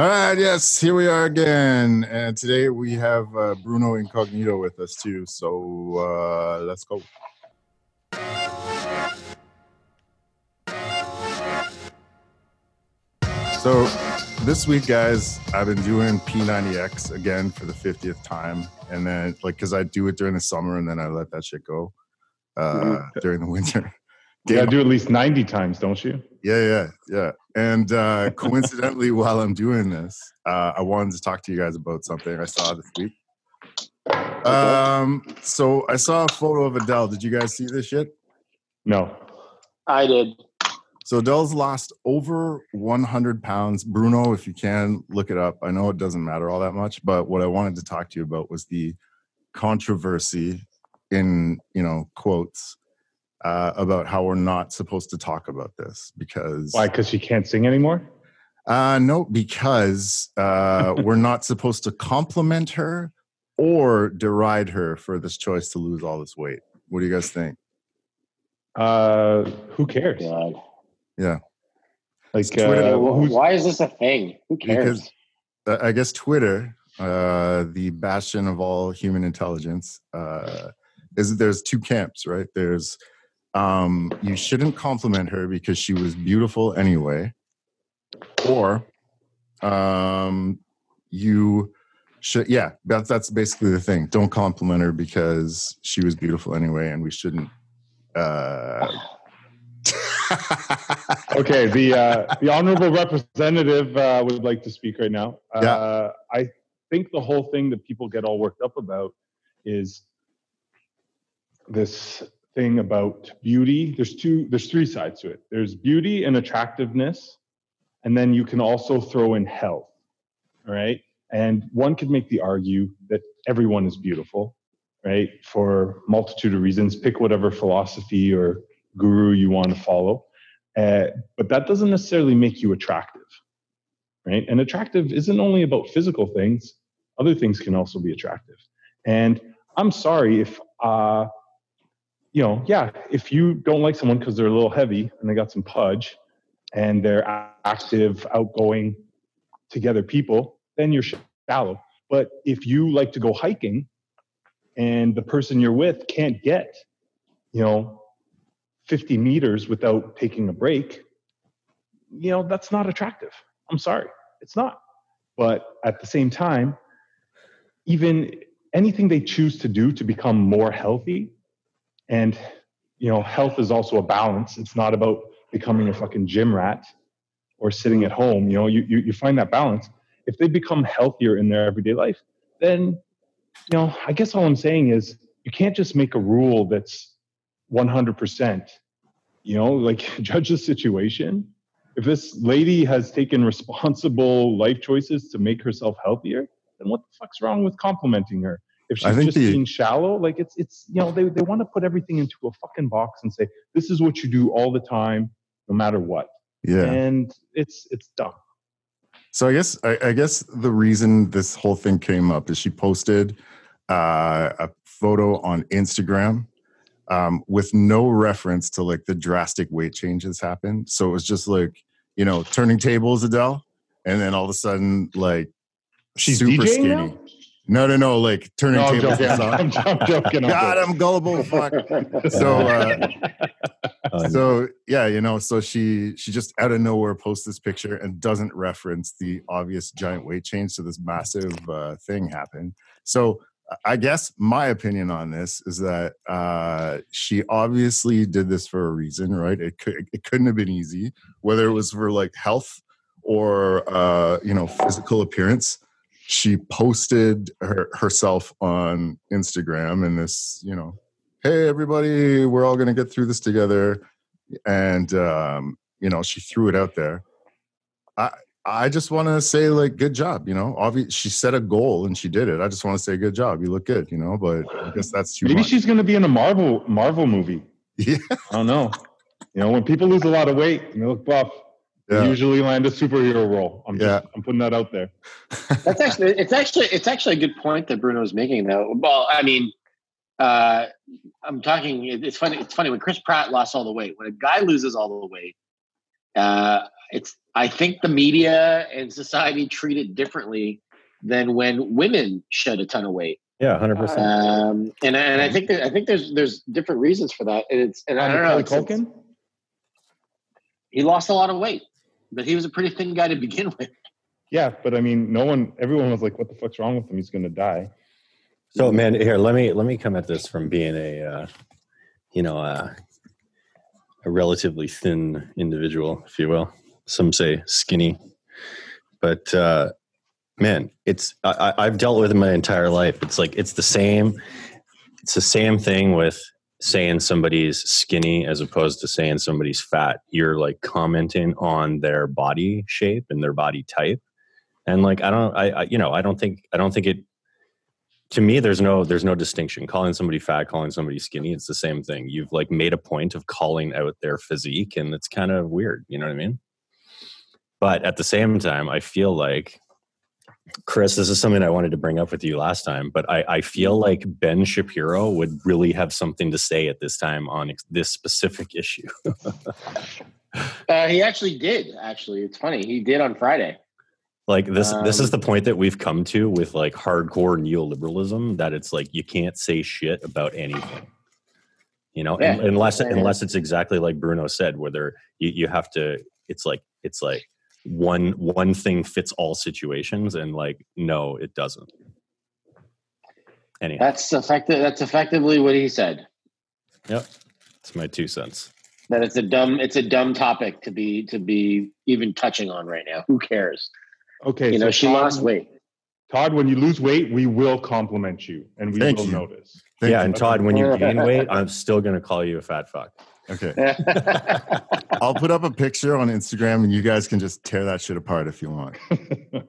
All right, yes, here we are again, and today we have uh, Bruno Incognito with us too. So uh, let's go. So this week, guys, I've been doing P90X again for the 50th time, and then like because I do it during the summer, and then I let that shit go uh, during the winter. You gotta do at least 90 times, don't you? Yeah, yeah, yeah. And uh, coincidentally, while I'm doing this, uh, I wanted to talk to you guys about something I saw this week. Um, so I saw a photo of Adele. Did you guys see this shit? No. I did. So Adele's lost over 100 pounds. Bruno, if you can look it up. I know it doesn't matter all that much, but what I wanted to talk to you about was the controversy in you know quotes uh, about how we're not supposed to talk about this because Why? Because she can't sing anymore? Uh, no, because uh, we're not supposed to compliment her or deride her for this choice to lose all this weight. What do you guys think? Uh, who cares? God. Yeah. Like, Twitter- uh, Why is this a thing? Who cares? Because uh, I guess Twitter, uh, the bastion of all human intelligence, uh, is there's two camps, right? There's um, you shouldn't compliment her because she was beautiful anyway, or um, you should. Yeah, that's that's basically the thing. Don't compliment her because she was beautiful anyway, and we shouldn't. Uh, okay, the uh, the honorable representative uh, would like to speak right now. Uh, I think the whole thing that people get all worked up about is this thing about beauty. There's two. There's three sides to it. There's beauty and attractiveness, and then you can also throw in health. All right, and one could make the argue that everyone is beautiful, right, for multitude of reasons. Pick whatever philosophy or guru you want to follow. Uh, but that doesn't necessarily make you attractive, right? And attractive isn't only about physical things, other things can also be attractive. And I'm sorry if, uh, you know, yeah, if you don't like someone because they're a little heavy and they got some pudge and they're active, outgoing, together people, then you're shallow. But if you like to go hiking and the person you're with can't get, you know, 50 meters without taking a break, you know, that's not attractive. I'm sorry, it's not. But at the same time, even anything they choose to do to become more healthy, and you know, health is also a balance. It's not about becoming a fucking gym rat or sitting at home. You know, you, you, you find that balance. If they become healthier in their everyday life, then, you know, I guess all I'm saying is you can't just make a rule that's 100%. You know, like judge the situation. If this lady has taken responsible life choices to make herself healthier, then what the fuck's wrong with complimenting her? If I she's think just the- being shallow, like it's it's you know they they want to put everything into a fucking box and say this is what you do all the time, no matter what, yeah. and it's it's dumb. So I guess I, I guess the reason this whole thing came up is she posted uh, a photo on Instagram um, with no reference to like the drastic weight changes happened. So it was just like you know turning tables, Adele, and then all of a sudden like She's super DJing skinny. now? No, no, no, like turning No, I'm tables. joking. on. I'm, I'm joking. God. I'm gullible. Fuck. So, uh, so yeah, you know, so she she just out of nowhere posts this picture and doesn't reference the obvious giant weight change. So this massive uh, thing happened. So I guess my opinion on this is that uh, she obviously did this for a reason, right? It could it couldn't have been easy, whether it was for like health or uh, you know physical appearance. She posted her, herself on Instagram and this, you know, hey everybody, we're all gonna get through this together, and um, you know, she threw it out there. I I just want to say like good job, you know. Obviously, she set a goal and she did it. I just want to say good job. You look good, you know. But I guess that's too Maybe much. she's going to be in a Marvel Marvel movie. Yeah. I don't know. You know, when people lose a lot of weight and they look buff, Yeah. usually land a superhero role. I'm just, I'm putting that out there. That's actually it's actually it's actually a good point that Bruno's making though. Well, I mean, uh, I'm talking. It's funny. It's funny when Chris Pratt lost all the weight. When a guy loses all the weight, uh, it's I think the media and society treat it differently than when women shed a ton of weight. Yeah, hundred percent. Um, and and I think that, I think there's there's different reasons for that. And it's and I don't know. Macaulay it's- it's- he lost a lot of weight, but he was a pretty thin guy to begin with. Yeah, but I mean, no one, everyone was like, "What the fuck's wrong with him? He's gonna die." So, man, here let me let me come at this from being a, uh, you know, uh, a relatively thin individual, if you will. Some say skinny, but uh, man, it's I, I- I've dealt with it my entire life. It's like it's the same. It's the same thing with saying somebody's skinny as opposed to saying somebody's fat. You're like commenting on their body shape and their body type, and like I don't, I, I you know, I don't think I don't think it to me there's no there's no distinction. Calling somebody fat calling somebody skinny it's the same thing. You've like made a point of calling out their physique and it's kind of weird you know what i mean? But at the same time i feel like chris this is something i wanted to bring up with you last time but i, I feel like ben shapiro would really have something to say at this time on this specific issue Uh, he actually did. Actually, it's funny. He did on Friday. like this this is Um, the point that we've come to with like hardcore neoliberalism that it's like you can't say shit about anything you know Yeah. unless unless it's exactly like bruno said whether you, you have to it's like it's like one one thing fits all situations and like no it doesn't anyhow That's effective. That's effectively what he said. yep it's my two cents That it's a dumb. It's a dumb topic to be to be even touching on right now. Who cares? Okay, You know, so she Todd- lost weight. Todd, when you lose weight, we will compliment you, and we Thank will you. notice. Thank yeah you. and todd when you gain weight i'm still gonna call you a fat fuck Okay. I'll put up a picture on Instagram and you guys can just tear that shit apart if you want.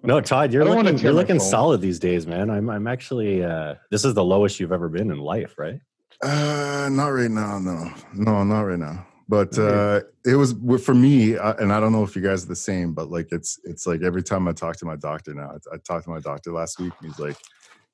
no todd you're I don't wanna looking, you're looking phone. solid these days man i'm, I'm actually uh this is the lowest you've ever been in life right Uh, not right now. No, no, not right now. But uh, it was for me, uh, and I don't know if you guys are the same. But like, it's it's like every time I talk to my doctor now, I, I talked to my doctor last week, and he's like,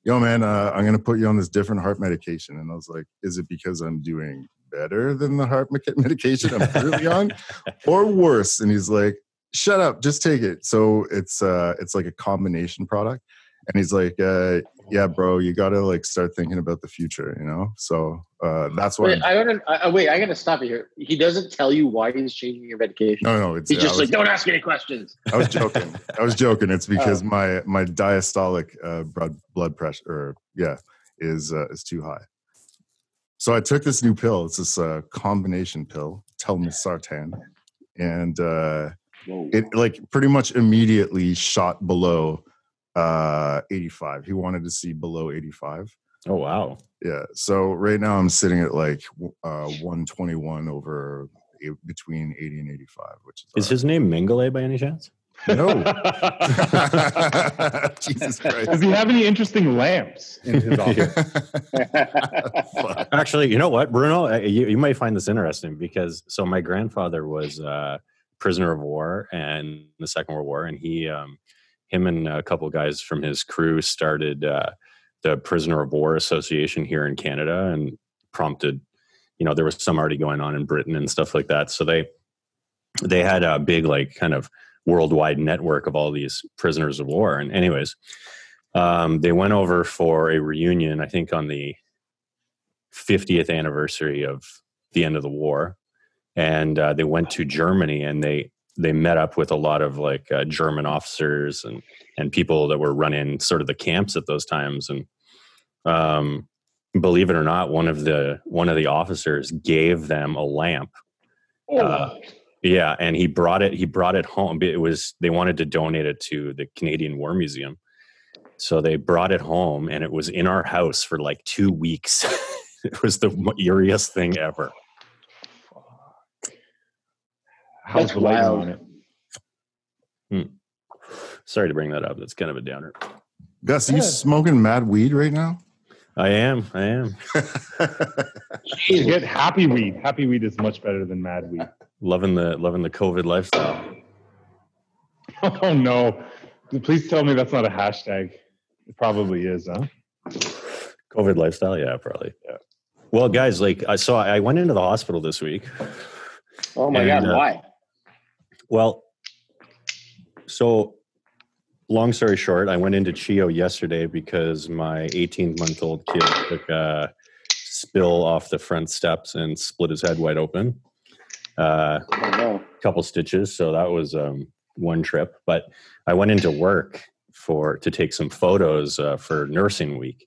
"Yo, man, uh, I'm gonna put you on this different heart medication." And I was like, "Is it because I'm doing better than the heart medication I'm currently on, or worse?" And he's like, "Shut up, just take it." So it's uh, it's like a combination product. And he's like, uh, yeah, bro, you got to like start thinking about the future, you know? So uh, that's why. wait, I don't. I, wait, I got to stop you here. He doesn't tell you why he's changing your medication. no, no, it's He's I just was, like, don't ask any questions. I was joking. I was joking. It's because Oh. my my diastolic uh, blood blood pressure, or yeah, is uh, is too high. So I took this new pill. It's this uh, combination pill, telmisartan, and uh, it like pretty much immediately shot below uh 85 he wanted to see below 85 oh wow. Yeah. So right now i'm sitting at like uh 121 over between 80 and 85 which is, Is his name Mengele by any chance? No jesus christ Does he have any interesting lamps in his office? Actually, you know what, Bruno, uh, you, you might find this interesting because so my grandfather was uh, prisoner of war and the Second World War, and he, um, him, and a couple guys from his crew started uh, the Prisoner of War Association here in Canada, and prompted, you know, there was some already going on in Britain and stuff like that. So they they had a big like kind of worldwide network of all these prisoners of war, and anyways. Um, they went over for a reunion, I think, on the 50th anniversary of the end of the war. And uh, they went to germany and they they met up with a lot of like uh, german officers and and people that were running sort of the camps at those times. And um, believe it or not one of the one of the officers gave them a lamp. Uh, yeah and he brought it he brought it home it was they wanted to donate it to the canadian war museum so they brought it home and it was in our house for like two weeks it was the eeriest thing ever How's the lighting wild. on it? Hmm. sorry to bring that up that's kind of a downer gus are you Yeah. smoking mad weed right now i am i am You get happy weed. Happy weed is much better than mad weed. Loving the loving the covid lifestyle Oh no! Please tell me that's not a hashtag. It probably is, huh? covid lifestyle yeah probably yeah well guys like i saw i went into the hospital this week oh my And, god, uh, why? Well, So, long story short, I went into CHEO yesterday because my 18 month old kid took a spill off the front steps and split his head wide open. Uh, Oh, no. couple stitches, so that was um, one trip. But I went into work for to take some photos uh, for nursing week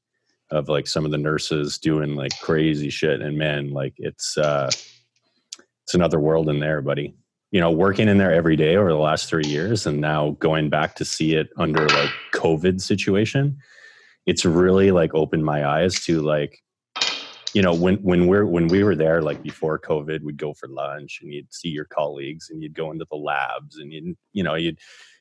of like some of the nurses doing like crazy shit, and man, like it's uh, it's another world in there, buddy. You know, working in there every day over the last three years, and now going back to see it under like COVID situation, it's really like opened my eyes to like you know when when we're when we were there like before covid we'd go for lunch and you'd see your colleagues and you'd go into the labs and you you know you'd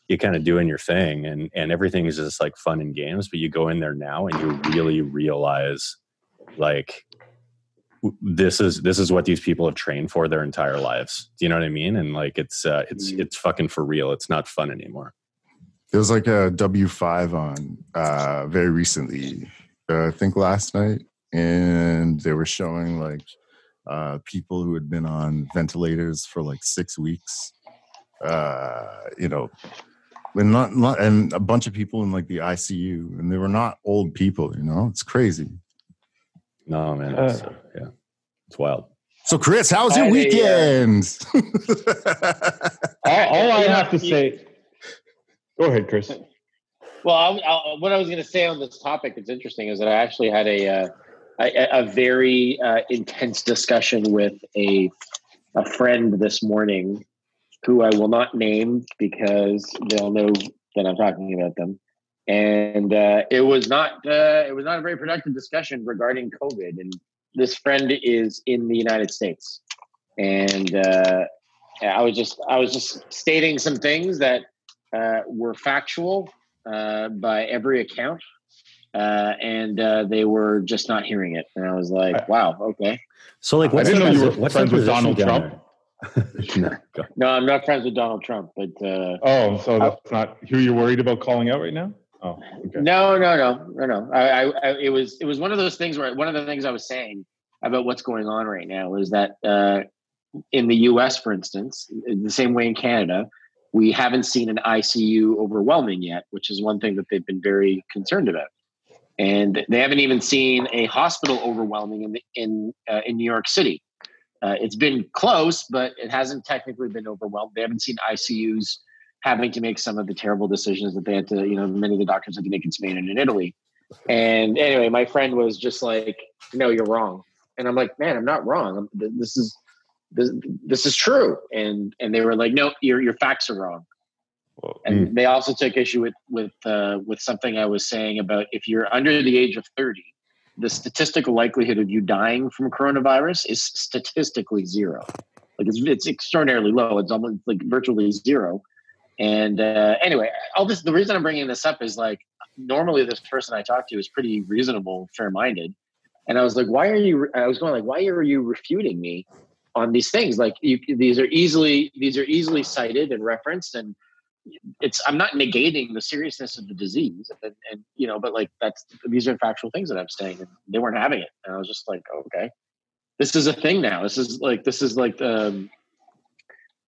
you kind of doing your thing and and everything is just like fun and games but you go in there now and you really realize like this is this is what these people have trained for their entire lives. Do you know what i mean? And like it's uh it's Mm. it's fucking for real. It's not fun anymore. There was like a W5 on uh, very recently, uh, I think last night, and they were showing like uh, people who had been on ventilators for like six weeks. Uh, you know, and not, not and a bunch of people in like the ICU, and they were not old people. You know, it's crazy. no man it's, Uh. uh, yeah it's wild So, Chris, how was your I uh, weekend? All, all I have to say. Go ahead, Chris. Well, I, I, what I was going to say on this topic that's interesting is that I actually had a uh, a, a very uh, intense discussion with a a friend this morning, who I will not name because they'll know that I'm talking about them. And uh, it was not uh, it was not a very productive discussion regarding COVID. And this friend is in the United States, and uh, I was just I was just stating some things that uh, were factual uh, by every account, uh, and uh, they were just not hearing it. And I was like, I- "Wow, okay." so like I what's didn't the know you were what's the friends with Donald down Trump. No. No, I'm not friends with Donald Trump, but uh, Oh, so that's not who you're worried about calling out right now? Oh, okay. no, no, no, no, no. I, I, I, it was it was one of those things where one of the things I was saying about what's going on right now is that uh, in the U.S., for instance, in the same way in Canada, we haven't seen an ICU overwhelming yet, which is one thing that they've been very concerned about. And they haven't even seen a hospital overwhelming in the, in uh, in New York City. Uh, it's been close, but it hasn't technically been overwhelmed. They haven't seen ICUs having to make some of the terrible decisions that they had to, you know, many of the doctors had to make in Spain and in Italy. And anyway, my friend was just like, "No, you're wrong," and I'm like, "Man, I'm not wrong. This is this, this is true." And and they were like, "No, your your facts are wrong." And they also took issue with with uh, with something I was saying about if you're under the age of 30, the statistical likelihood of you dying from coronavirus is statistically zero. Like it's it's extraordinarily low. It's almost like virtually zero. And uh, anyway, all this the reason I'm bringing this up is like normally this person I talked to is pretty reasonable, fair minded, and I was like, why are you? I was going like, why are you refuting me on these things? Like you, these are easily these are easily cited and referenced and it's i'm not negating the seriousness of the disease and, and you know but like that's these are factual things that i'm saying and they weren't having it and i was just like okay this is a thing now this is like this is like um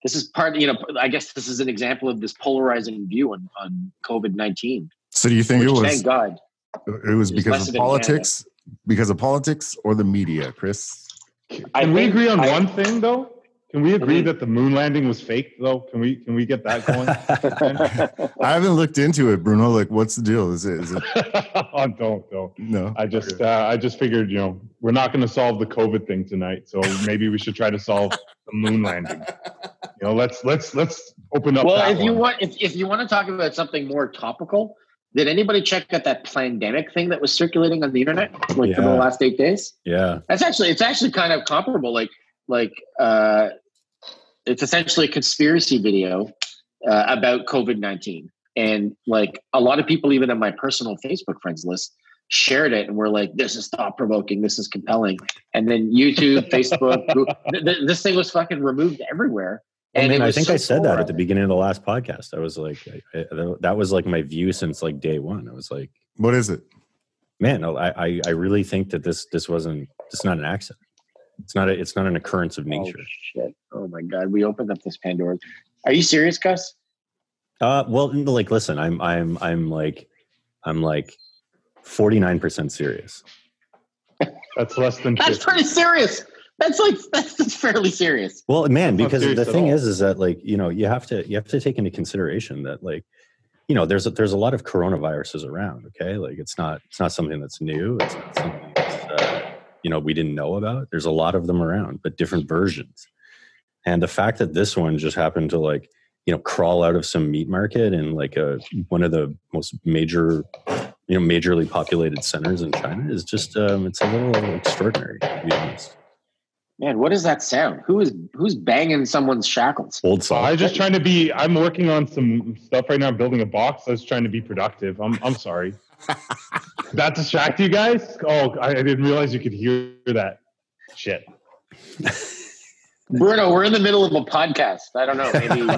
this is part you know i guess this is an example of this polarizing view on on covid-19 so, do you think which it was thank god it was because of of it Canada. politics, because of politics, or the media, Chris? Can I we think- agree on I- one thing though? Can we agree Mhm. that the moon landing was fake though? Can we can we get that going? I haven't looked into it, Bruno. Like, what's the deal? Is it? Is it? oh, don't don't. No. I just uh, I just figured you know we're not going to solve the COVID thing tonight, so maybe we should try to solve the moon landing. You know, let's let's let's open up. well that if you want if, if you want to talk about something more topical did anybody check out that pandemic thing that was circulating on the internet like for the last eight days yeah That's actually it's actually kind of comparable. Like like uh, it's essentially a conspiracy video uh, about COVID nineteen, and like a lot of people, even on my personal Facebook friends list, shared it and were like, "This is thought provoking. This is compelling." And then YouTube, Facebook, th- th- this thing was fucking removed everywhere. I And mean, I think so I said that at the beginning of the last podcast. I was like, I, I, that was like my view since like day one. I was like, What is it? man, I, I, I really think that this, this wasn't, it's not an accident. It's not, a, it's not an occurrence of nature. Oh shit! Oh my god, we opened up this Pandora's. Are you serious, Gus? Uh, well, like, listen, I'm, I'm, I'm like, I'm like, forty nine percent serious. That's less than. That's 50. pretty serious. That's like that's, that's fairly serious. Well, man, not because the thing is, is that like you know you have to you have to take into consideration that like you know there's a, there's a lot of coronaviruses around. Okay, like it's not it's not something that's new. It's not something that's, you know we didn't know about. There's a lot of them around, but different versions. And the fact that this one just happened to like you know crawl out of some meat market in like a one of the most major you know majorly populated centers in China is just um, it's a little extraordinary to be honest. Man, what does that sound? Who is who's banging someone's shackles? Old So song. I'm just trying to be. I'm working on some stuff right now. I'm building a box. I was trying to be productive. I'm. I'm sorry. Did that distract you guys? Oh, I, I didn't realize you could hear that. Shit. Bruno, we're in the middle of a podcast. I don't know. Maybe you know.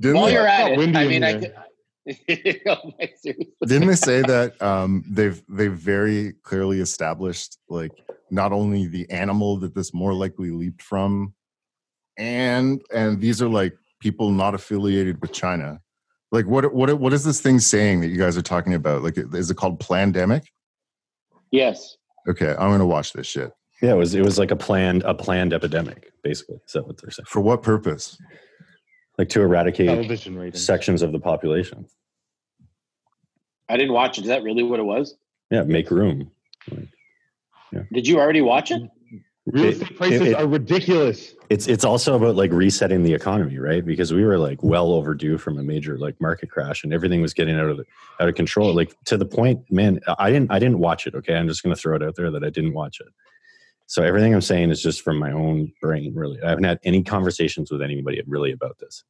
Didn't while they, you're at it, I mean, I here. could. My, seriously. didn't they say that um, they've they've very clearly established like not only the animal that this more likely leaped from, and and these are like people not affiliated with China. Like what what what is this thing saying that you guys are talking about? Like is it called pandemic? Yes. Okay, I'm gonna watch this shit. Yeah, it was it was like a planned a planned epidemic, basically. Is that what they're saying? For what purpose? Like to eradicate sections of the population. I didn't watch it. Is that really what it was? Yeah, make room. Yeah. Did you already watch it? Real It- estate prices it- are ridiculous. It's it's also about like resetting the economy, right? Because we were like well overdue from a major like market crash, and everything was getting out of the, out of control. Like to the point, man, I didn't I didn't watch it. Okay, I'm just going to throw it out there that I didn't watch it. So everything I'm saying is just from my own brain. Really, I haven't had any conversations with anybody really about this.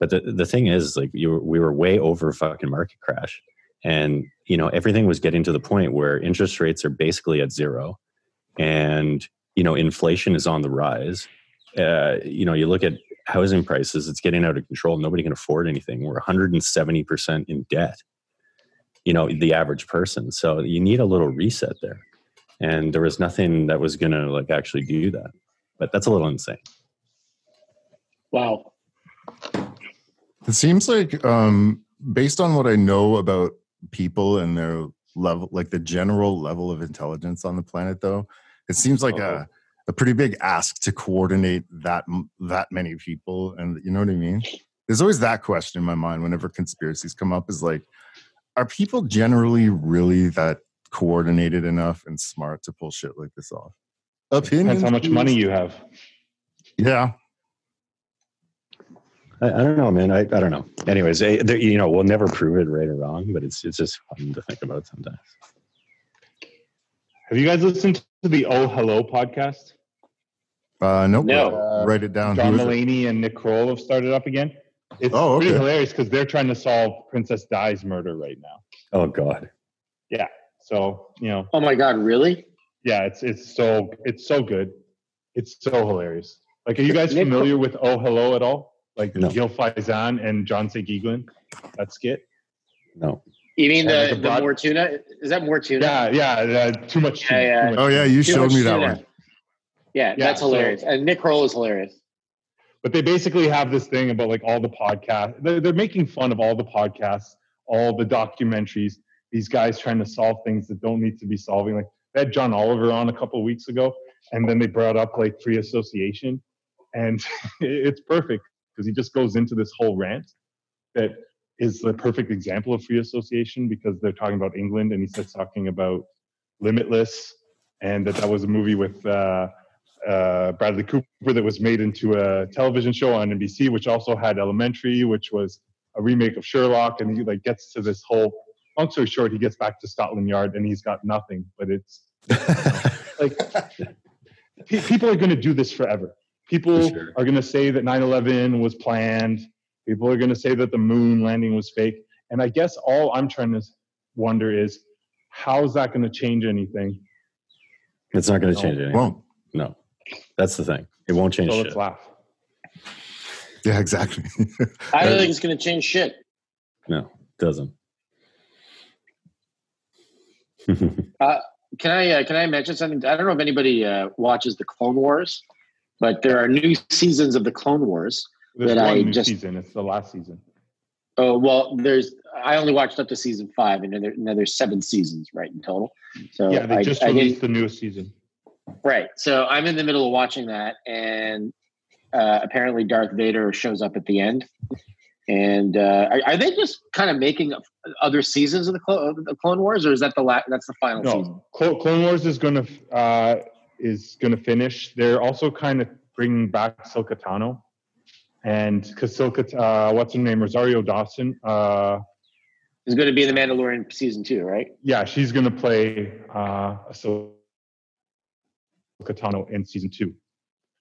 But the the thing is, like you, we were way over fucking market crash, and you know everything was getting to the point where interest rates are basically at zero, and you know inflation is on the rise. Uh, you know, you look at housing prices; it's getting out of control. Nobody can afford anything. We're 170 percent in debt. You know, the average person. So you need a little reset there, and there was nothing that was going to like actually do that. But that's a little insane. Wow. It seems like, um, based on what I know about people and their level, like the general level of intelligence on the planet, though, it seems like a, a pretty big ask to coordinate that that many people. And you know what I mean? There's always that question in my mind whenever conspiracies come up: is like, are people generally really that coordinated enough and smart to pull shit like this off? Opinions. Depends how much money you have. Yeah. I, I don't know, man. I, I don't know. Anyways, eh, there- you know, we'll never prove it right or wrong, but it's it's just fun to think about sometimes. Have you guys listened to the Oh Hello podcast? Uh, nope. No. Uh, write it down. John Who is it? Mulaney and Nick Kroll have started up again. It's Oh, pretty hilarious because they're trying to solve Princess Di's murder right now. Oh God. Yeah. So you know, Oh my God, really? yeah, it's it's so it's so good. It's so hilarious. Like, are you guys Nick- familiar with Oh Hello at all? Like No. Gil Faizon and John C. Giglin, that skit. No. You mean Yeah, like the, the broad- more tuna? Is that more tuna? Yeah, yeah. Uh, too much. Tuna, yeah. too much Oh yeah, you Too showed me that tuna. one. Yeah, Yeah, that's so- hilarious. and Nick Kroll is hilarious. but they basically have this thing about like all the podcasts. They're, they're making fun of all the podcasts, all the documentaries. These guys trying to solve things that don't need to be solving. Like they had John Oliver on a couple of weeks ago, and then they brought up like free association, and it's perfect because he just goes into this whole rant that is the perfect example of free association because they're talking about England, and he starts talking about Limitless, and that that was a movie with. Uh, uh, Bradley Cooper that was made into a television show on NBC, which also had Elementary, which was a remake of Sherlock, and he like gets to this whole. Long story short, he gets back to Scotland Yard and he's got nothing, but it's like pe- people are going to do this forever. People sure. are going to say that 9/11 was planned. People are going to say that the moon landing was fake. And I guess all I'm trying to wonder is how is that going to change anything? It's not going to No. change anything. Won't. No. That's the thing. It won't change So shit. let's laugh. Yeah, exactly. I don't think it's going to change shit. No, it doesn't. Can I uh, can I mention something? I don't know if anybody uh, watches the Clone Wars. but there are new seasons of the Clone Wars. There's that I just- season. It's the last season. Oh well, there's I only watched up to season five, and there, now there's seven seasons right in total. So yeah, they I, just I released the newest season. Right. So I'm in the middle of watching that, and uh, apparently Darth Vader shows up at the end. And uh, are, are they just kind of making other seasons of the, Clo- of the Clone Wars, or is that the la- that's the final season? No, Clo- Clone Wars is gonna uh, is gonna finish. They're also kind of bringing back Ahsoka Tano, and Ahsoka, uh, what's her name, Rosario Dawson. Uh, It's going to be in the Mandalorian season two, right? yeah, she's gonna play uh, Ahsoka Tano in season two.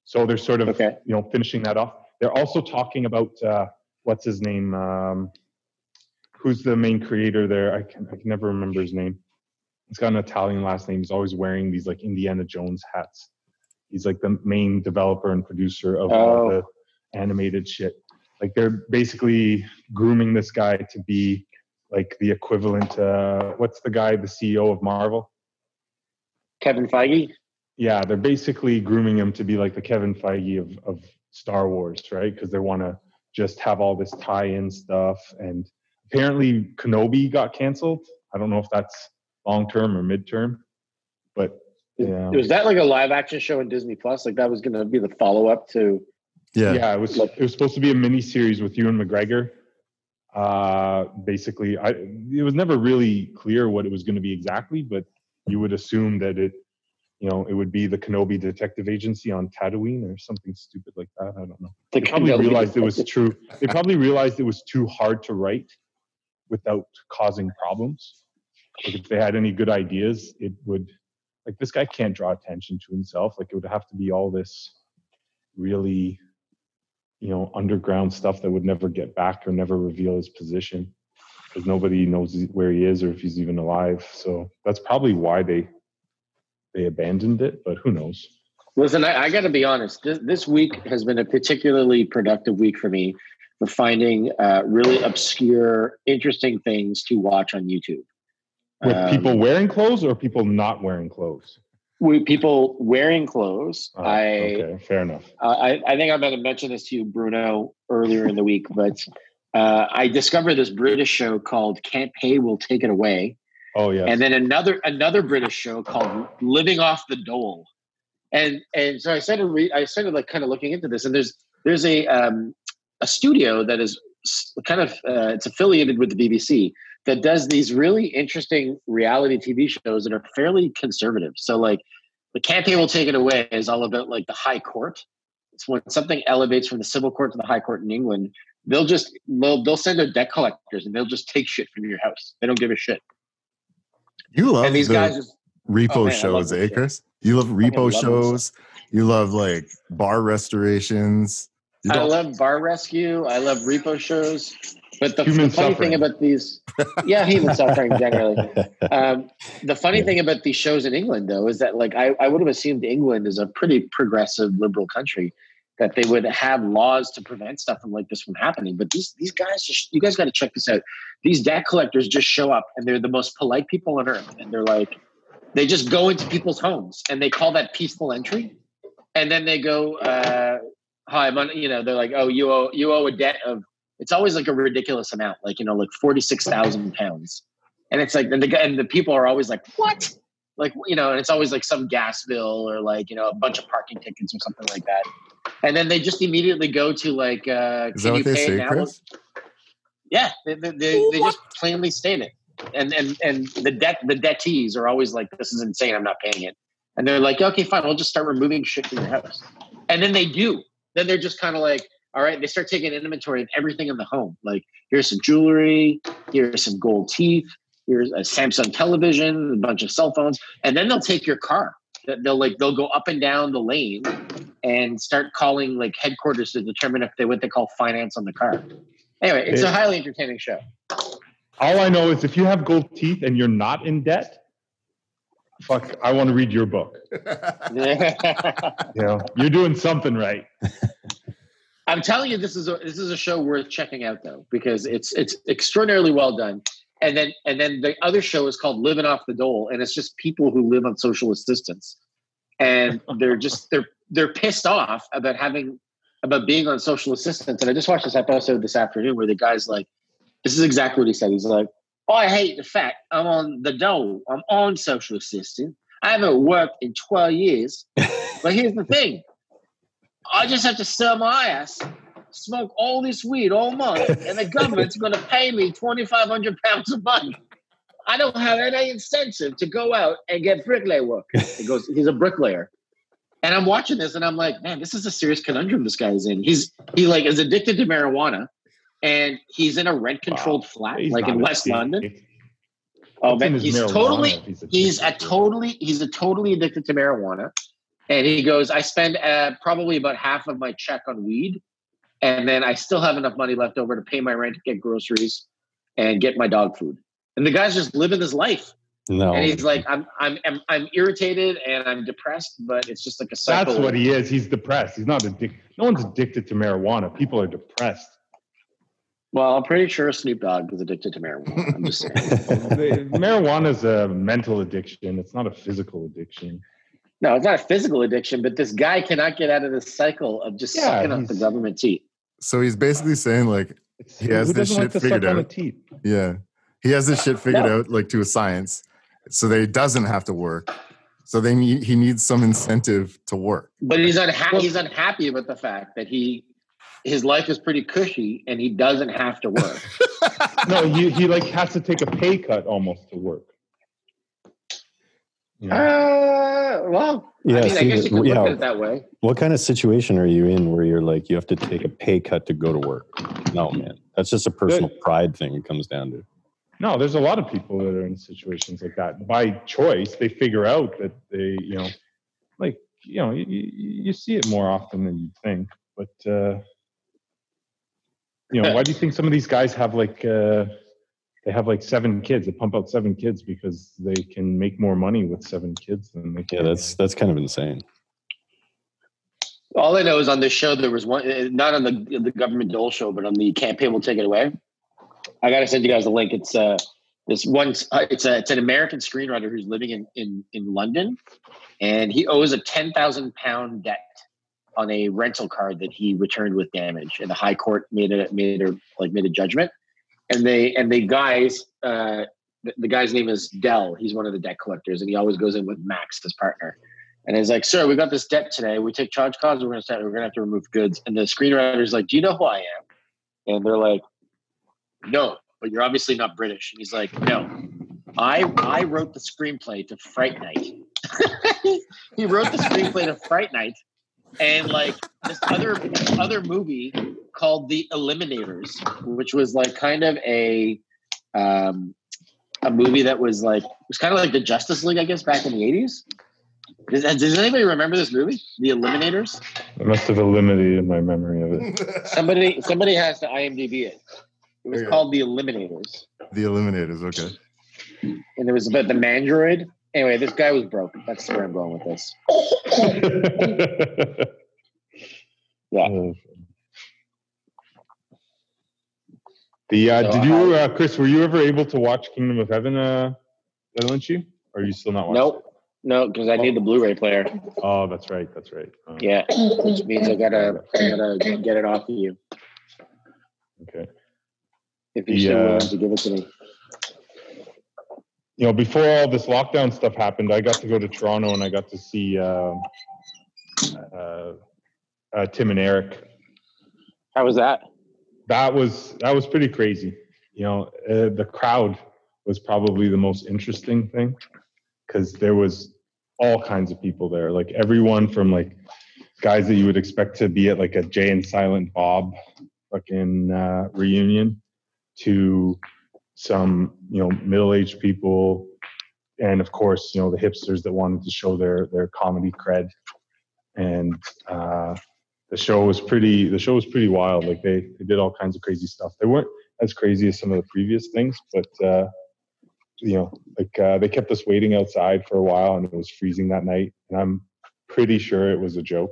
So they're sort of Okay. you know finishing that off. They're also talking about uh, what's his name, um, who's the main creator there. I can I can never remember his name. He's got an Italian last name. He's always wearing these like Indiana Jones hats. He's like the main developer and producer of Oh. the animated shit. Like they're basically grooming this guy to be like the equivalent. Uh, what's the guy, the CEO of Marvel? Kevin Feige. Yeah, they're basically grooming him to be like the Kevin Feige of, of Star Wars, right? Because they want to just have all this tie-in stuff. And apparently, Kenobi got canceled. I don't know if that's long term or midterm, but yeah, Was that like a live action show in Disney Plus? Like that was going to be the follow up to. Yeah. yeah, it was Like- it was supposed to be a mini series with Ewan McGregor. Uh, basically, I it was never really clear what it was going to be exactly, but you would assume that it, you know, it would be the Kenobi Detective Agency on Tatooine or something stupid like that. I don't know. the They probably Kenobi realized it was true. They probably realized it was too hard to write without causing problems. Like if they had any good ideas, it would. Like this guy can't draw attention to himself. Like it would have to be all this really, you know, underground stuff that would never get back or never reveal his position because nobody knows where he is or if he's even alive. So that's probably why they they abandoned it. But who knows? Listen, I, I got to be honest. This, this week has been a particularly productive week for me for finding uh, really obscure, interesting things to watch on YouTube. With Um, people wearing clothes or people not wearing clothes? With people wearing clothes. Oh, I, okay, fair enough. I I think I might have mentioned this to you, Bruno, earlier in the week, but uh, I discovered this British show called "Can't Pay We'll Take It Away," Oh yeah. and then another another British show called "Living Off the Dole." And and so I started re- I started like kind of looking into this, and there's there's a um, a studio that is kind of uh, it's affiliated with the BBC that does these really interesting reality TV shows that are fairly conservative. So like the Can't Pay We'll Take It Away is all about like the high court. It's when something elevates from the civil court to the high court in England. They'll just they'll they'll send their debt collectors and they'll just take shit from your house. They don't give a shit. You love and these the guys just repo Oh, man, shows, this eh, shit. Chris? You love repo love shows. You love like bar restorations. I love bar rescue. I love repo shows. But the, Human the funny suffering. thing about these, yeah, human suffering generally. Um, the funny thing about these shows in England, though, is that like I, I would have assumed England is a pretty progressive liberal country, that they would have laws to prevent stuff from like this from happening. But these these guys, just you guys got to check this out. These debt collectors just show up, and they're the most polite people on earth, and they're like, they just go into people's homes, and they call that peaceful entry, and then they go, uh, "Hi, I'm on," you know, they're like, "Oh, you owe you owe a debt of." It's always like a ridiculous amount, like you know, like forty six thousand pounds, and it's like, and the and the people are always like, "What?" Like you know, and it's always like some gas bill or like you know a bunch of parking tickets or something like that, and then they just immediately go to like, uh, Is "Can you what they pay it say, now?" Chris? Yeah, they, they, they, they just plainly state it, and and and the debt the debtees are always like, "This is insane. I'm not paying it," and they're like, "Okay, fine. We'll just start removing shit from your house," and then they do. Then they're just kind of like, "All right." They start taking inventory of everything in the home. Like, here's some jewelry. Here's some gold teeth. Here's a Samsung television, a bunch of cell phones, and then they'll take your car. They'll like they'll go up and down the lane and start calling like headquarters to determine if they what they call finance on the car. Anyway, it's a highly entertaining show. All I know is if you have gold teeth and you're not in debt, fuck, I want to read your book. You know, you're doing something right. I'm telling you, this is a this is a show worth checking out though because it's it's extraordinarily well done. And then and then the other show is called Living Off the Dole, and it's just people who live on social assistance, and they're just they're they're pissed off about having about being on social assistance. And I just watched this episode this afternoon where the guy's like, this is exactly what he said. He's like, Oh, I hate the fact I'm on the dole. I'm on social assistance. I haven't worked in 12 years. but here's the thing. I just have to sell my ass, smoke all this weed all month, and the government's going to pay me 2,500 pounds a month. I don't have any incentive to go out and get bricklayer work. He goes, he's a bricklayer. And I'm watching this and I'm like, man, this is a serious conundrum this guy is in. He's he like is addicted to marijuana and he's in a rent controlled wow. flat, he's like in West London. Oh man, he's totally he's a totally he's a totally addicted to marijuana. And he goes, I spend uh, probably about half of my check on weed, and then I still have enough money left over to pay my rent, get groceries, and get my dog food. And the guy's just living his life. No, and he's like, I'm, I'm, I'm, I'm irritated and I'm depressed, but it's just like a cycle. That's what he is. He's depressed. He's not addicted. No one's addicted to marijuana. People are depressed. Well, I'm pretty sure Snoop Dogg is addicted to marijuana. I'm just saying. marijuana is a mental addiction. It's not a physical addiction. No, it's not a physical addiction, but this guy cannot get out of this cycle of just yeah, sucking up the government teeth. So he's basically saying like he has this shit like figured out. Yeah, he has this shit figured no. out like to a science, so that he doesn't have to work. So they need he needs some incentive to work. But he's unhappy. He's unhappy with the fact that he his life is pretty cushy and he doesn't have to work. no, he, he like has to take a pay cut almost to work. Yeah. Uh, well, yeah, I, mean, see, I guess you could yeah. look at it that way. What kind of situation are you in where you're like you have to take a pay cut to go to work? No, man, that's just a personal Good. pride thing. It comes down to. No, there's a lot of people that are in situations like that by choice. They figure out that they, you know, like you know, you, you see it more often than you think. But uh, you know, why do you think some of these guys have like uh, they have like seven kids? They pump out seven kids because they can make more money with seven kids than they can. Yeah, that's that's kind of insane. All I know is on this show there was one, uh, not on the the government dole show, but on the Can't Pay We'll Take It Away. I gotta send you guys a link. It's uh this one. Uh, it's a it's an American screenwriter who's living in in in London, and he owes a ten thousand pound debt on a rental car that he returned with damage, and the High Court made it made a like made a judgment, and they and the guys. Uh, the, the guy's name is Dell. He's one of the debt collectors, and he always goes in with Max, his partner. And he's like, "Sir, we got this debt today. We take charge cards. We're gonna start. We're gonna have to remove goods." And the screenwriter's like, "Do you know who I am?" And they're like, "No, but you're obviously not British." And he's like, "No, I I wrote the screenplay to Fright Night." he wrote the screenplay to Fright Night, and like this other other movie called The Eliminators, which was like kind of a um, a movie that was like was kind of like the Justice League, I guess, back in the eighties. Does, does, anybody remember this movie, The Eliminators? I must have eliminated my memory of it. somebody somebody has to IMDb it. It was called The Eliminators. The Eliminators, okay. And it was about the Mandroid Anyway, this guy was broke. That's where I'm going with this. yeah. The uh, so did you, uh, Chris? Were you ever able to watch Kingdom of Heaven? Uh, did you? Or are you still not watching? Nope. No, because I need the Blu-ray player. Oh, that's right. That's right. Oh. Yeah, which means I gotta, I gotta get it off of you. Okay. If you're still willing to give it to me you know, before all this lockdown stuff happened, I got to go to Toronto and I got to see uh, uh, uh, Tim and Eric. How was that? That was that was pretty crazy. You know, uh, the crowd was probably the most interesting thing because there was all kinds of people there, like everyone from like guys that you would expect to be at like a Jay and Silent Bob fucking uh, reunion to some you know middle-aged people. And of course you know the hipsters that wanted to show their their comedy cred. And uh, the show was pretty the show was pretty wild like they, they did all kinds of crazy stuff they weren't as crazy as some of the previous things but uh, you know like uh, they kept us waiting outside for a while and it was freezing that night and i'm pretty sure it was a joke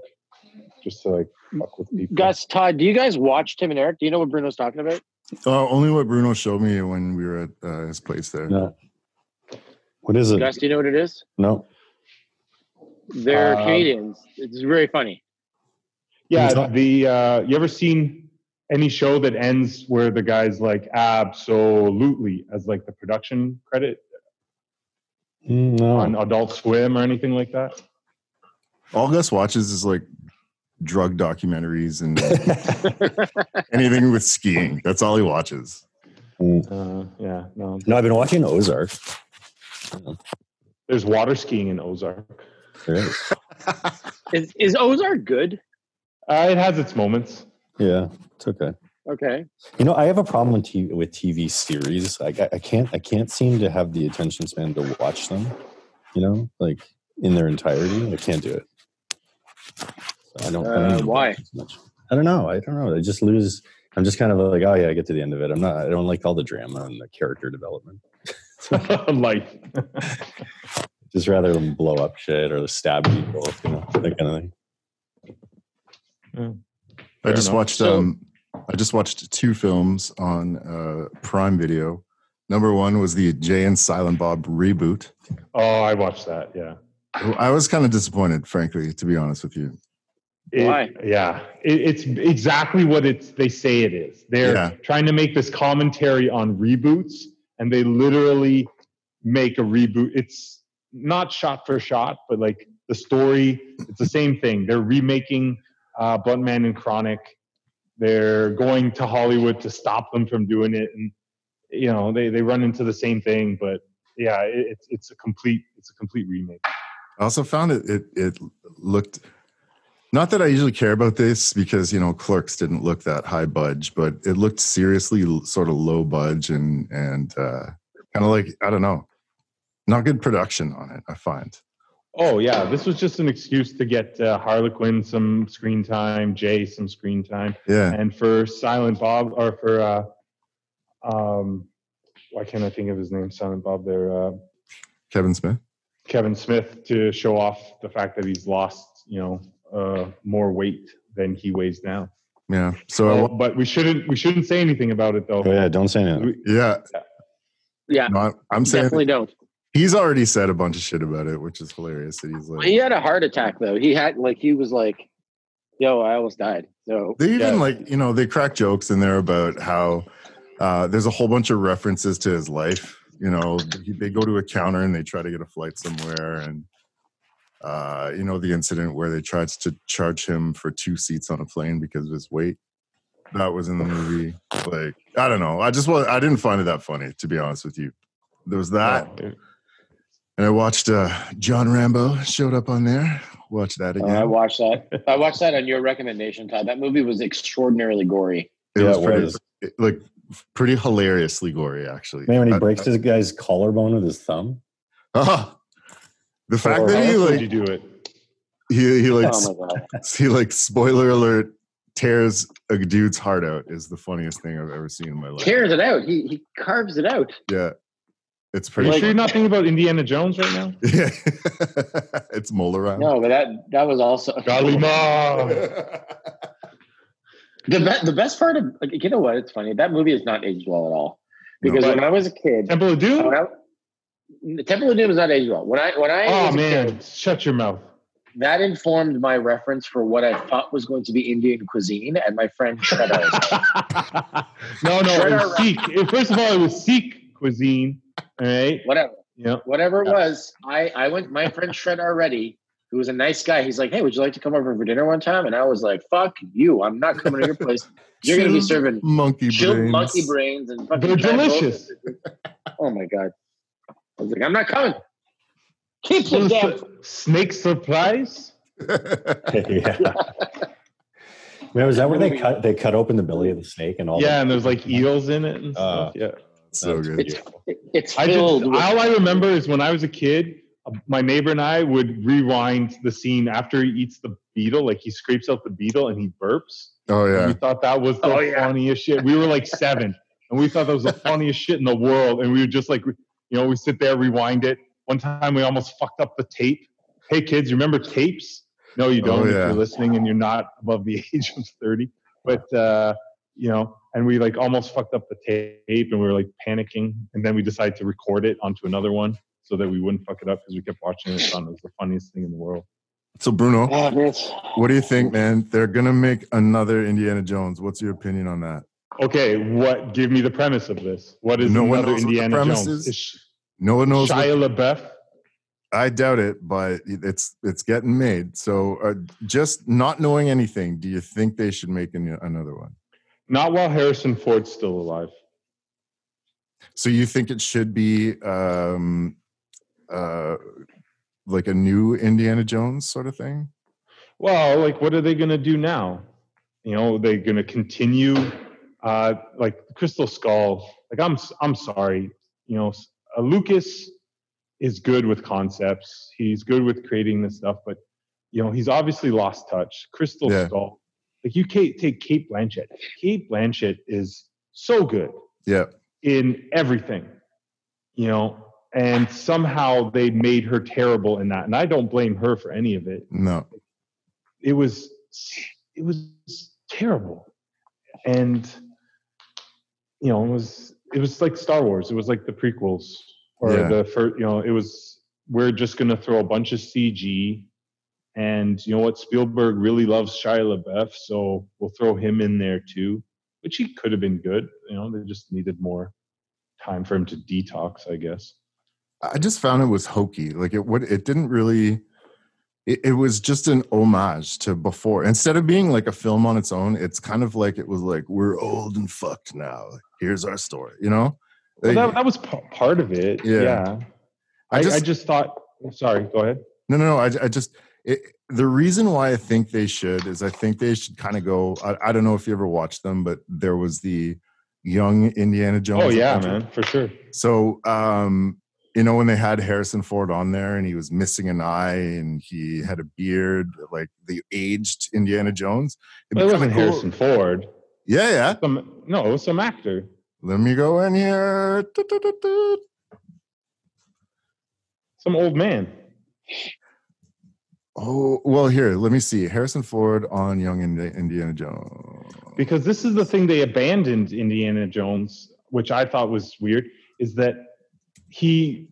just to like fuck with people gus todd do you guys watch tim and eric do you know what bruno's talking about uh, only what Bruno showed me when we were at uh, his place there. No. What is it? Gus, do you know what it is? No. They're Um, Canadians. It's very funny. Yeah, the uh, you ever seen any show that ends where the guy's like absolutely as like the production credit Mm, No. on Adult Swim or anything like that? All Gus watches is like drug documentaries and anything with skiing. That's all he watches. Uh, yeah, no. no, I've been watching Ozark. There's water skiing in Ozark. There is. Is, is Ozark good? Uh, it has its moments. Yeah, it's okay. Okay. You know, I have a problem with TV, with TV series. I, I can't I can't seem to have the attention span to watch them. You know, like in their entirety. I can't do it. So I don't. I don't Uh, why? much. I don't know. I don't know. I just lose. I'm just kind of like, oh yeah, I get to the end of it. I'm not. I don't like all the drama and the character development. like, Just rather than blow up shit or stab people, you know, that kind of thing. I just enough. watched So- um I just watched two films on uh Prime Video. Number one was the Jay and Silent Bob reboot. oh, I watched that. Yeah. I was kind of disappointed, frankly, to be honest with you. It- Why? Yeah, it, it's exactly what it's they say it is. They're Yeah. trying to make this commentary on reboots, and they literally make a reboot. It's not shot for shot, but like the story, it's the same thing. They're remaking uh, Bluntman and Chronic. They're going to Hollywood to stop them from doing it, and you know they, they run into the same thing. But yeah, it, it's it's a complete it's a complete remake. I also found it it it looked not that I usually care about this because you know Clerks didn't look that high budge, but it looked seriously sort of low budge and and uh, kind of like I don't know, not good production on it. I find. Oh yeah, this was just an excuse to get uh, Harley Quinn some screen time, Jay some screen time, Yeah, and for Silent Bob or for uh, um, why can't I think of his name? Silent Bob. There, uh, Kevin Smith. Kevin Smith to show off the fact that he's lost, you know, uh, more weight than he weighs now. Yeah. So I Oh, but we shouldn't we shouldn't say anything about it though. Oh yeah, don't say anything. We- yeah, Yeah. no, I'm- I'm saying Definitely don't. He's already said a bunch of shit about it, which is hilarious. That he's like He had a heart attack though. He had like he was like, "Yo, I almost died." So They even Yeah. like, you know, they crack jokes in there about how uh, there's a whole bunch of references to his life. You know, they- they go to a counter and they try to get a flight somewhere, and uh, you know the incident where they tried to charge him for two seats on a plane because of his weight. That was in the movie. Like, I don't know. I just was. I didn't find it that funny, to be honest with you. There was that, Oh, and I watched uh, John Rambo showed up on there. Watch that uh, again. I watched that. I watched that on your recommendation, Todd. That movie was extraordinarily gory. it Yeah, was it pretty, was. it- like pretty hilariously gory, actually. Man, when he I- breaks I- his guy's collarbone with his thumb. Ah, the fact Or- that he else like you do it? he he like oh he like spoiler alert tears a dude's heart out is the funniest thing I've ever seen in my life. Tears it out. He he carves it out. Yeah, it's pretty. you sure you're not thinking about Indiana Jones right now? Yeah, it's Mola Ram. No, but that that was also Kali Ma. The be- the best part of like, you know what? It's funny. That movie is not aged well at all. Because No. when I was a kid, Temple of Doom. when I, Temple of Doom is not aged well. When I when I Oh man, kid, shut your mouth. that informed my reference for what I thought was going to be Indian cuisine, and my friend Shredder. no, no, it was Sikh. First of all, it was Sikh cuisine. All right. whatever, Yeah. whatever it was. I I went. My friend Shred already, who was a nice guy. He's like, "Hey, would you like to come over for dinner one time?" And I was like, "Fuck you! I'm not coming to your place. You're going to be serving monkey brains. monkey brains and fucking They're delicious. Oh my god! I was like, "I'm not coming." Keep your Little damn. snake surprise. yeah. Man, was that where they cut they cut open the belly of the snake and all? Yeah, the, and there's like eels in it and Uh, stuff. yeah. So good. It's it's I filled just with all I remember is when I was a kid, uh, my neighbor and I would rewind the scene after he eats the beetle, like he scrapes out the beetle and he burps. Oh And yeah, we thought that was the Oh, yeah. funniest shit. We were like seven, and we thought that was the funniest shit in the world. And we would just like, you know, we sit there, rewind it. One time we almost fucked up the tape. Hey kids, you remember tapes? No, you Oh, don't. If yeah. you're listening and you're not above the age of thirty. But uh, you know, and we like almost fucked up the tape, and we were like panicking, and then we decided to record it onto another one. so that we wouldn't fuck it up because we kept watching it on. It was the funniest thing in the world. So Bruno, Vince. what do you think, man? They're gonna make another Indiana Jones. What's your opinion on that? Okay, what? Give me the premise of this. What is No one another knows what the Indiana Jones? is? Is No one knows. what- Shia LaBeouf? I doubt it, but it's it's getting made. So uh, just not knowing anything, do you think they should make an, another one? Not while Harrison Ford's still alive. So you think it should be um, uh, like a new Indiana Jones sort of thing? Well, like, what are they going to do now? You know, they're going to continue, uh, like Crystal Skull. Like, I'm, I'm sorry. You know, uh, Lucas is good with concepts. He's good with creating this stuff, but you know, he's obviously lost touch. Crystal Yeah. Skull. Like, you can't take Cate Blanchett. Cate Blanchett is so good Yeah, in everything, you know, and somehow they made her terrible in that. And I don't blame her for any of it no, it was it was terrible and you know it was it was like star wars it was like the prequels or Yeah. the first you know it was we're just going to throw a bunch of cg and you know what spielberg really loves shia labeouf so we'll throw him in there too which he could have been good you know they just needed more time for him to detox i guess I just found it was hokey. Like it would, it didn't really. It, it was just an homage to before. Instead of being like a film on its own, it's kind of like it was like we're old and fucked now. Here's our story. You know. well, that, that was p- part of it Yeah. yeah, I I, just- I just thought sorry go ahead No, no, no. I, I just it, the reason why I think they should is I think they should kind of go. I, I don't know if you ever watched them, but there was the young Indiana Jones. Oh yeah, Adventure. man, for sure. So, um, you know, when they had Harrison Ford on there and he was missing an eye and he had a beard, like the aged Indiana Jones. it'd But be it wasn't cool- Harrison Ford. Yeah, yeah. Some, no, it was some actor. Let me go in here. Some old man. Oh, well, here, let me see. Harrison Ford on Young Indiana Jones. Because this is the thing they abandoned Indiana Jones, which I thought was weird, is that he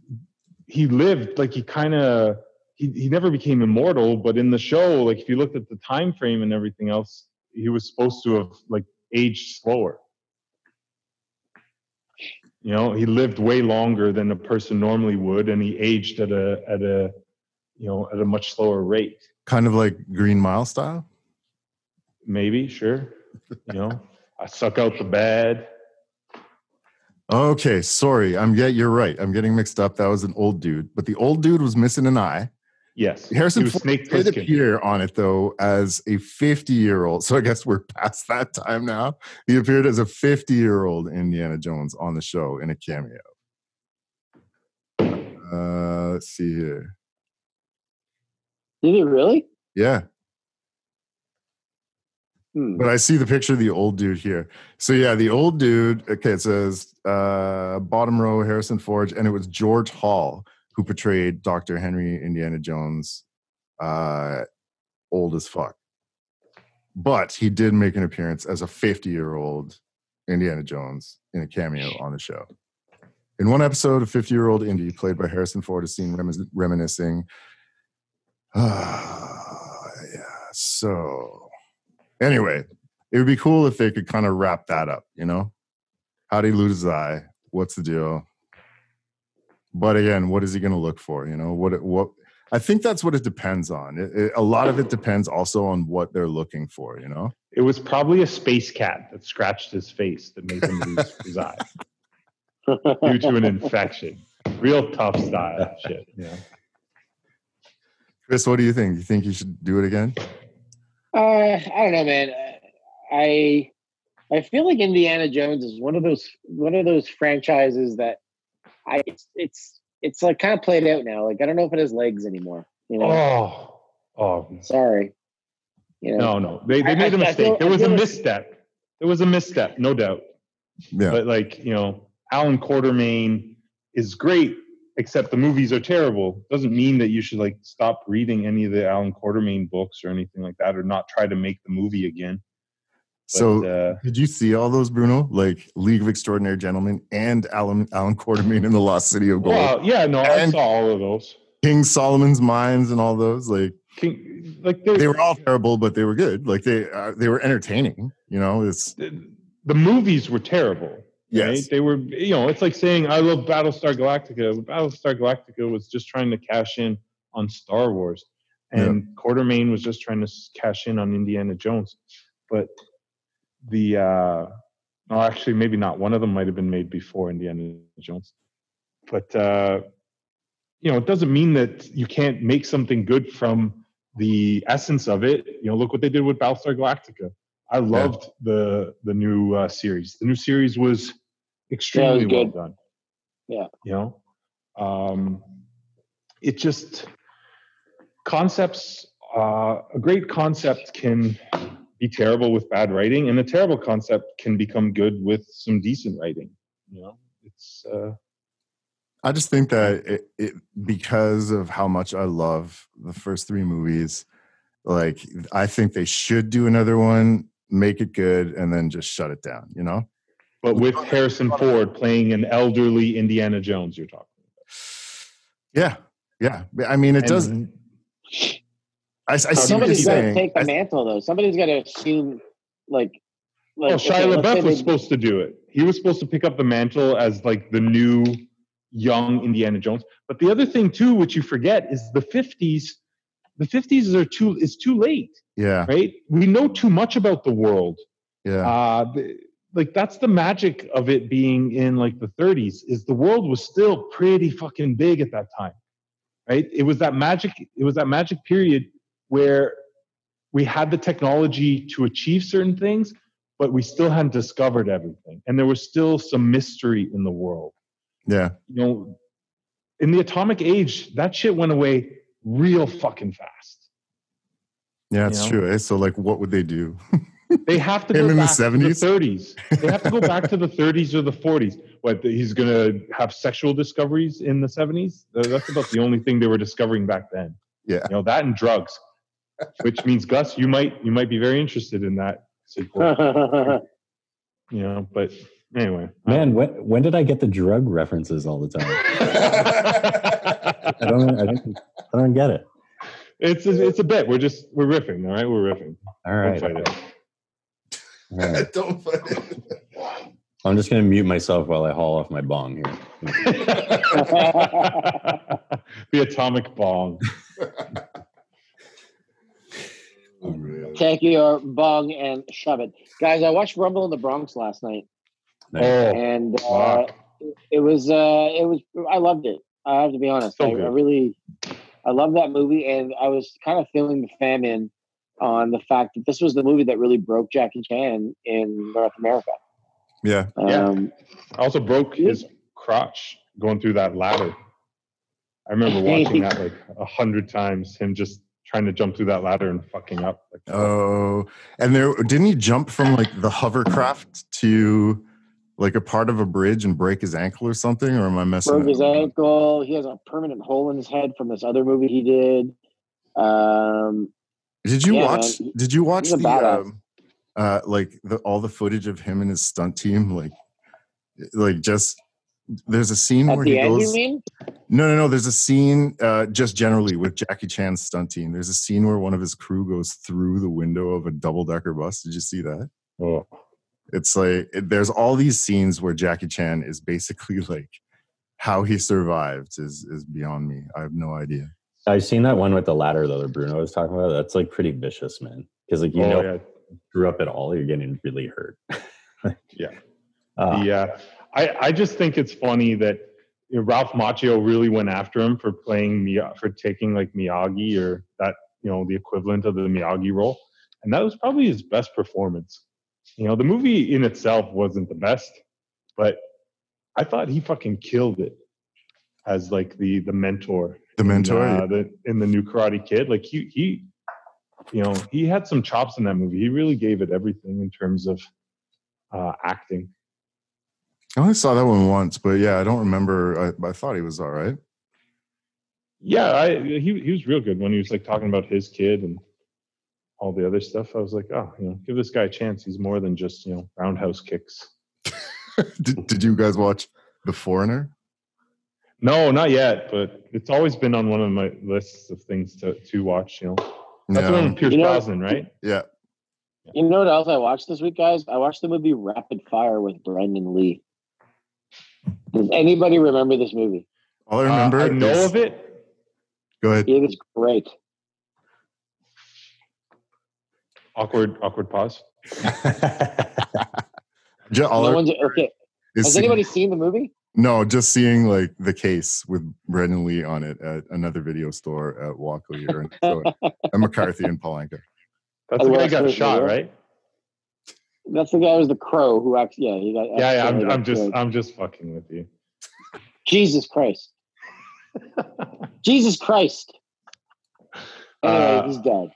he lived like he kind of he, he never became immortal, but in the show, like if you looked at the time frame and everything else, he was supposed to have like aged slower. You know, he lived way longer than a person normally would, and he aged at a at a you know at a much slower rate. Kind of like Green Mile style. Maybe, sure. You know, I suck out the bad. Okay, sorry. I'm yeah, you're right. I'm getting mixed up. That was an old dude, but the old dude was missing an eye. Yes, Harrison he Ford Snake did appear on it though as a 50 year old. So I guess we're past that time now. He appeared as a 50 year old Indiana Jones on the show in a cameo. Uh, let's see here. Did he really? Yeah, Hmm. but I see the picture of the old dude here. So yeah, the old dude. Okay, it says uh, bottom row Harrison Ford, and it was George Hall who portrayed Dr. Henry Indiana Jones, uh, old as fuck. But he did make an appearance as a 50 year old Indiana Jones in a cameo on the show. In one episode, a 50 year old Indy, played by Harrison Ford, is seen reminiscing. Ah, yeah. So, anyway, it would be cool if they could kind of wrap that up, you know? How did he lose his eye? What's the deal? But again, what is he going to look for? You know, what, what, I think that's what it depends on. It, it- a lot of it depends also on what they're looking for, you know? It was probably a space cat that scratched his face that made him lose his eye due to an infection. Real tough style shit. Yeah. Chris, what do you think? You think you should do it again? Uh, I don't know, man. I I feel like Indiana Jones is one of those one of those franchises that I it's it's, it's like kind of played out now. Like I don't know if it has legs anymore. You know, Oh, oh sorry. You know, no, no. They, they made a I- I mistake. feel- there was a feel like- misstep. There was a misstep, no doubt. Yeah. But like you know, Alan Quatermain is great, except the movies are terrible. Doesn't mean that you should like stop reading any of the Alan Quatermain books or anything like that, or not try to make the movie again. So, uh, did you see all those, Bruno? Like League of Extraordinary Gentlemen and Alan Alan Quatermain in the Lost City of Gold, well, yeah, no, I saw all of those. King Solomon's Mines, and all those. Like King, like they were all terrible, but they were good. Like they uh, they were entertaining. You know, it's the movies were terrible. Right? Yes. They were, you know, it's like saying I love Battlestar Galactica. Battlestar Galactica was just trying to cash in on Star Wars, and Quatermain was just trying to cash in on Indiana Jones. But the, uh, no, actually, maybe not. One of them might have been made before Indiana Jones. But, uh, you know, it doesn't mean that you can't make something good from the essence of it. You know, look what they did with Battlestar Galactica. I loved the the new uh, series. The new series was extremely well good. done. Yeah. You know, um, it just concepts. Uh, a great concept can be terrible with bad writing, and a terrible concept can become good with some decent writing. You know, it's uh, I just think that it, it because of how much I love the first three movies, like I think they should do another one, make it good, and then just shut it down. You know? But with Harrison Ford playing an elderly Indiana Jones. You're talking. Yeah, yeah. I mean, it doesn't. I, I see what you're Somebody's got to saying. take the I- mantle, though. Somebody's got to assume, like, like Well, okay, Shia LaBeouf was supposed to do it. He was supposed to pick up the mantle as like the new young Indiana Jones. But the other thing too, which you forget, is the fifties. The fifties are too is too late, yeah, right? We know too much about the world. yeah, Uh, the, like that's the magic of it being in like the 30s. Is the world was still pretty fucking big at that time, right? It was that magic. It was that magic period where we had the technology to achieve certain things, but we still hadn't discovered everything. And there was still some mystery in the world. yeah. You know, in the atomic age, that shit went away real fucking fast. Yeah, it's You know? true. eh? So, like, what would they do? They have to Him go in the back to 70s? the 30s. They have to go back to the 30s or the 40s. What he's going to have sexual discoveries in the 70s? Uh, That's about the only thing they were discovering back then. Yeah. You know that and drugs, which means Gus, you might you might be very interested in that sequel. you know, but anyway, Man, when when did I get the drug references all the time? I don't. I don't, I don't get it. it's a, it's a bit. We're just we're riffing. All right, we're riffing. All Don't right. Fight it. all right. Don't fight it. I'm just gonna mute myself while I haul off my bong here. the atomic bong. Unreal. Take your bong and shove it, guys. I watched Rumble in the Bronx last night, Oh, and uh, it was uh, it was I loved it. I have to be honest. So I, I really I love that movie, and I was kind of feeling the famine on the fact that this was the movie that really broke Jackie Chan in North America. Yeah, Yeah. Um, I also broke his crotch going through that ladder. I remember watching that like a hundred times. Him just trying to jump through that ladder and fucking up. Like, Oh, and there didn't he jump from like the hovercraft to like a part of a bridge and break his ankle or something? Or am I messing? broke that his ankle. He has a permanent hole in his head from this other movie he did. Um, Did you Yeah, watch? man. Did you watch the badass. um, uh, like the all the footage of him and his stunt team? Like, like just there's a scene at where the he end, goes. you mean? No, no, no. There's a scene uh, just generally with Jackie Chan's stunt team. There's a scene where one of his crew goes through the window of a double decker bus. Did you see that? oh, It's like it, there's all these scenes where Jackie Chan is basically like how he survived is is beyond me. I have no idea. I've seen that one with the ladder though that Bruno was talking about. That's like pretty vicious, man. Because like you oh, know, yeah. screw up at all, you're getting really hurt. Yeah. Uh, Yeah. I, I just think it's funny that you know, Ralph Macchio really went after him for playing for taking like Miyagi or that you know the equivalent of the Miyagi role, and that was probably his best performance. You know, the movie in itself wasn't the best, but I thought he fucking killed it as like the the mentor The mentor. in, uh, the, in the new Karate Kid. Like he he, you know, he had some chops in that movie. He really gave it everything in terms of uh, acting. I only saw that one once, but yeah, I don't remember. I, I thought he was all right. Yeah, I he he was real good when he was like talking about his kid and all the other stuff, I was like, oh, you know, give this guy a chance. He's more than just you know roundhouse kicks. did, did you guys watch The Foreigner? No, not yet, but it's always been on one of my lists of things to to watch. You know, that's the one Yeah. with Pierce You know- Brosnan, right? Yeah. You know what else I watched this week, guys? I watched the movie Rapid Fire with Brandon Lee. Does anybody remember this movie? All I remember Uh, I know is- of it. Go ahead. It is great. Awkward, awkward pause. Ju- all No one's okay. Has seeing- anybody seen the movie? No, just seeing like the case with Brandon Lee on it at another video store at Waco here in so, at McCarthy and Palenka. That's the guy who got so- shot, yeah. right? That's the guy who was the crow who actually, yeah, he got. Yeah, yeah. I'm, I'm just, killed. I'm just fucking with you. Jesus Christ. Jesus Christ. Anyway, Uh, he's dead.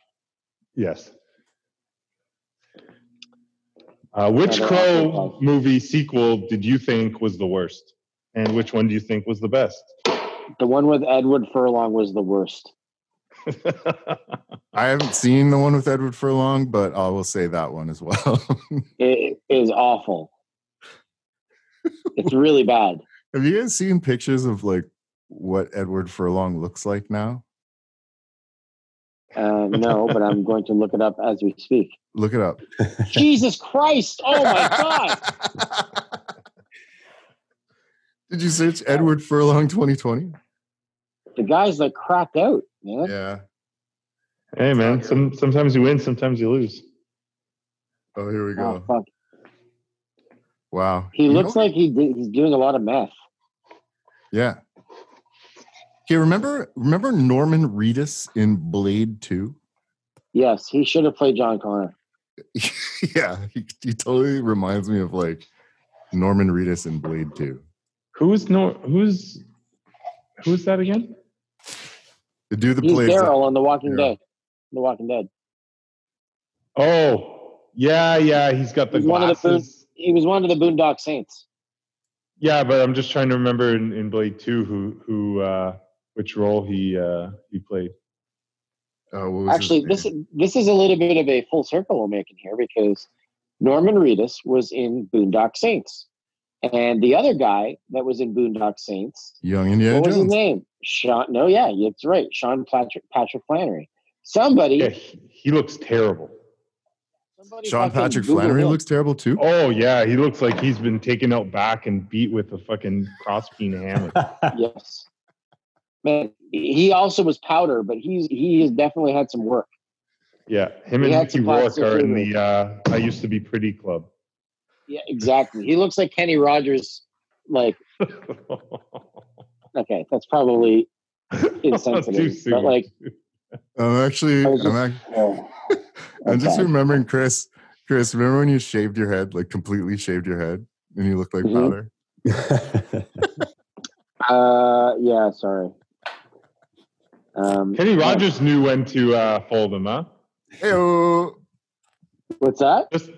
Yes. Uh, which Crow movie sequel did you think was the worst, and which one do you think was the best? The one with Edward Furlong was the worst. I haven't seen the one with Edward Furlong, but I will say that one as well. It is awful. it's really bad. Have you guys seen pictures of like what Edward Furlong looks like now? Uh, no, but I'm going to look it up as we speak. Look it up. Jesus Christ! Oh my God! Did you search Edward Furlong 2020? The guy's like cracked out, man. Yeah. hey, man. Some, sometimes you win, sometimes you lose. Oh, here we Oh, go. fuck. Wow. He You looks know- like he did, he's doing a lot of meth. Yeah. Okay, remember remember Norman Reedus in Blade 2? Yes, he should have played John Connor. yeah, he, he totally reminds me of like Norman Reedus in Blade 2. Who's no? Who's who's that again? The dude that He's plays Daryl on The Walking yeah. Dead. The Walking Dead. Oh, yeah, yeah. He's got the He's one of the glasses. He was one of the Boondock Saints. yeah, but I'm just trying to remember in, in Blade Two who who uh, which role he uh, he played. oh, what was Actually, name? this this is a little bit of a full circle we're making here because Norman Reedus was in Boondock Saints, and the other guy that was in Boondock Saints, Young Indiana what was his name? Sean. No, yeah, it's right, Sean Patrick Patrick Flanery. Somebody, Yeah, he, he looks terrible. somebody Sean Patrick Google Flanery him. looks terrible too. Oh yeah, he looks like he's been taken out back and beat with a fucking crossbeam hammer. Yes, man. He also was powder, but he's he has definitely had some work. Yeah, him He and Mickey Rourke are in the uh, I used to be pretty club. Yeah, exactly. He looks like Kenny Rogers. Like, okay, that's probably insensitive, Too but like, I'm actually I was I'm, just- ac- oh, I'm just remembering Chris. Chris, remember when you shaved your head, like completely shaved your head and you looked like Mhm. powder? Uh, yeah, sorry. Um, Kenny yeah. Rogers knew when to uh, fold them, huh? Heyo. What's that? Just,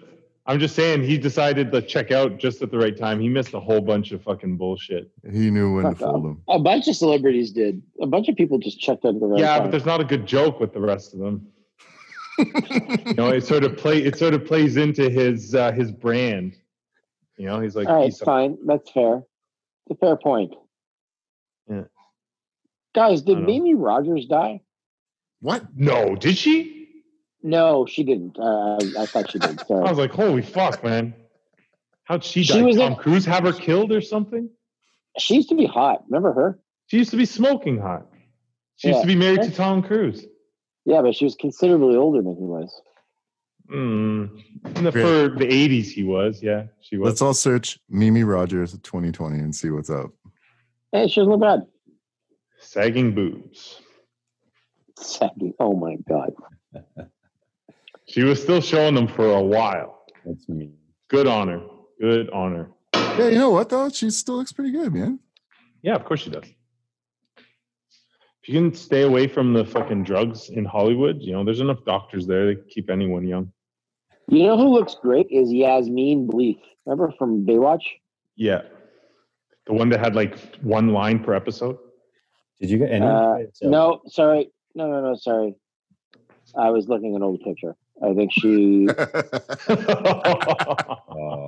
I'm just saying, he decided to check out just at the right time. He missed a whole bunch of fucking bullshit. He knew when to Fuck fold off. him. A bunch of celebrities did. A bunch of people just checked out the right yeah, time. but there's not a good joke with the rest of them. You know, it sort of play, it sort of plays into his uh, his brand. You know, he's like, All right, he's a- fine. That's fair. It's a fair point. Yeah. Guys, did Mimi Rogers die? What? no, did she? No, she didn't. Uh, I, I thought she did. I was like, holy fuck, man. How'd she She die? was Tom in- Cruise have her killed or something? She used to be hot. Remember her? She used to be smoking hot. She used to be married to Tom Cruise. Yeah, but she was considerably older than he was. Mm. In the, for the 80s, he was. Yeah, she was. Let's all search Mimi Rogers 2020 and see what's up. Hey, she doesn't look bad. Sagging boobs. Sagging. Oh my god. She was still showing them for a while. That's me. Good honor. Good honor. Yeah, you know what though? She still looks pretty good, man. Yeah, of course she does. If you can stay away from the fucking drugs in Hollywood, you know, there's enough doctors there to keep anyone young. You know who looks great is Yasmine Bleeth. Remember from Baywatch? Yeah. The one that had like one line per episode. Did you get any? Uh, So- No, sorry. No, no, no, sorry. I was looking at an old picture. I think she.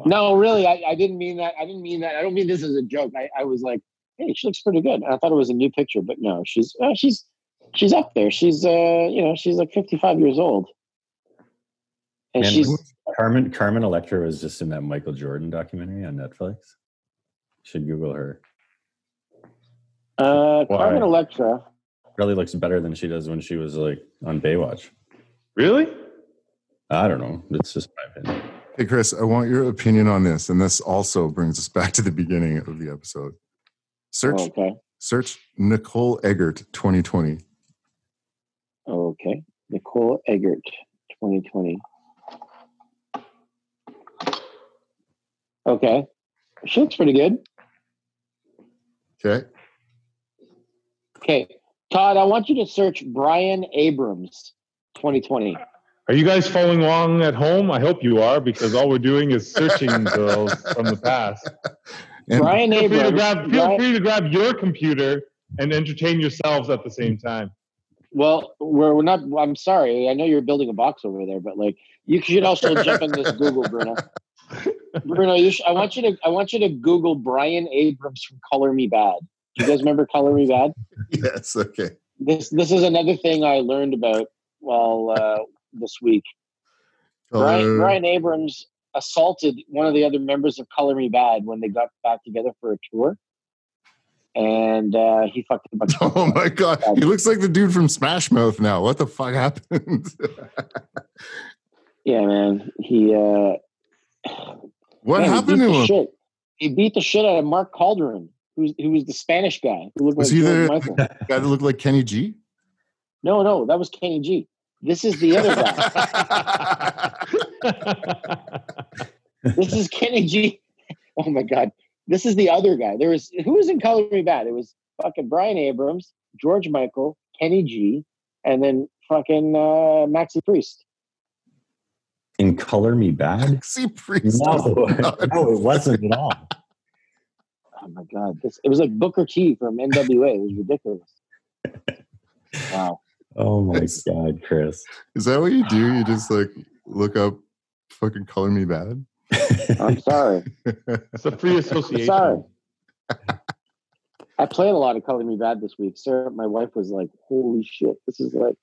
No, really, I, I didn't mean that. I didn't mean that. I don't mean this as a joke. I, I was like, hey, she looks pretty good. And I thought it was a new picture, but no, she's uh, she's she's up there. She's uh, you know, she's like fifty five years old, and Man, she's Carmen Carmen Electra was just in that Michael Jordan documentary on Netflix. Should Google her. uh, Why? Carmen Electra. really looks better than she does when she was like on Baywatch. really? I don't know. It's just my opinion. hey, Chris, I want your opinion on this, and this also brings us back to the beginning of the episode. Search, Okay, search Nicole Eggert 2020. okay, Nicole Eggert, twenty twenty. Okay, she looks pretty good. Okay. Okay, Todd, I want you to search Bryan Abrams, twenty twenty. Are you guys following along at home? I hope you are, because all we're doing is searching girls from the past. And Brian Feel free to Abrams. grab. Feel Brian- free to grab your computer and entertain yourselves at the same time. Well, we're, we're not. I'm sorry. I know you're building a box over there, but like you should also jump in this Google, Bruno. Bruno, you sh- I want you to. I want you to Google Bryan Abrams from Color Me Badd. Do you guys remember Color Me Badd? yes, okay. This this is another thing I learned about while uh, this week. Brian, Uh, Bryan Abrams assaulted one of the other members of Color Me Badd when they got back together for a tour, and uh, he fucked a bunch. Of Oh my god, he looks like the dude from Smash Mouth now. What the fuck happened? Yeah, man. He uh, what man, happened to the him? Shit. He beat the shit out of Mark Calderon, who's who was the Spanish guy who looked Was like he George the Michael. guy that looked like Kenny G? No, no, that was Kenny G. This is the other guy. this is Kenny G. Oh my god, this is the other guy. There was who was in Color Me Badd? It was fucking Bryan Abrams, George Michael, Kenny G, and then fucking uh, Maxi Priest. In Color Me Badd? See Priest. No, no, it wasn't at all. Oh my god, this it was like Booker T from NWA. It was ridiculous. Wow. Oh my Nice. God, Chris. Is that what you do? You just like look up fucking color me badd? I'm sorry. it's a free association. Sorry. I played a lot of Color Me Badd this week. Sarah, my wife was like, "Holy shit, this is like,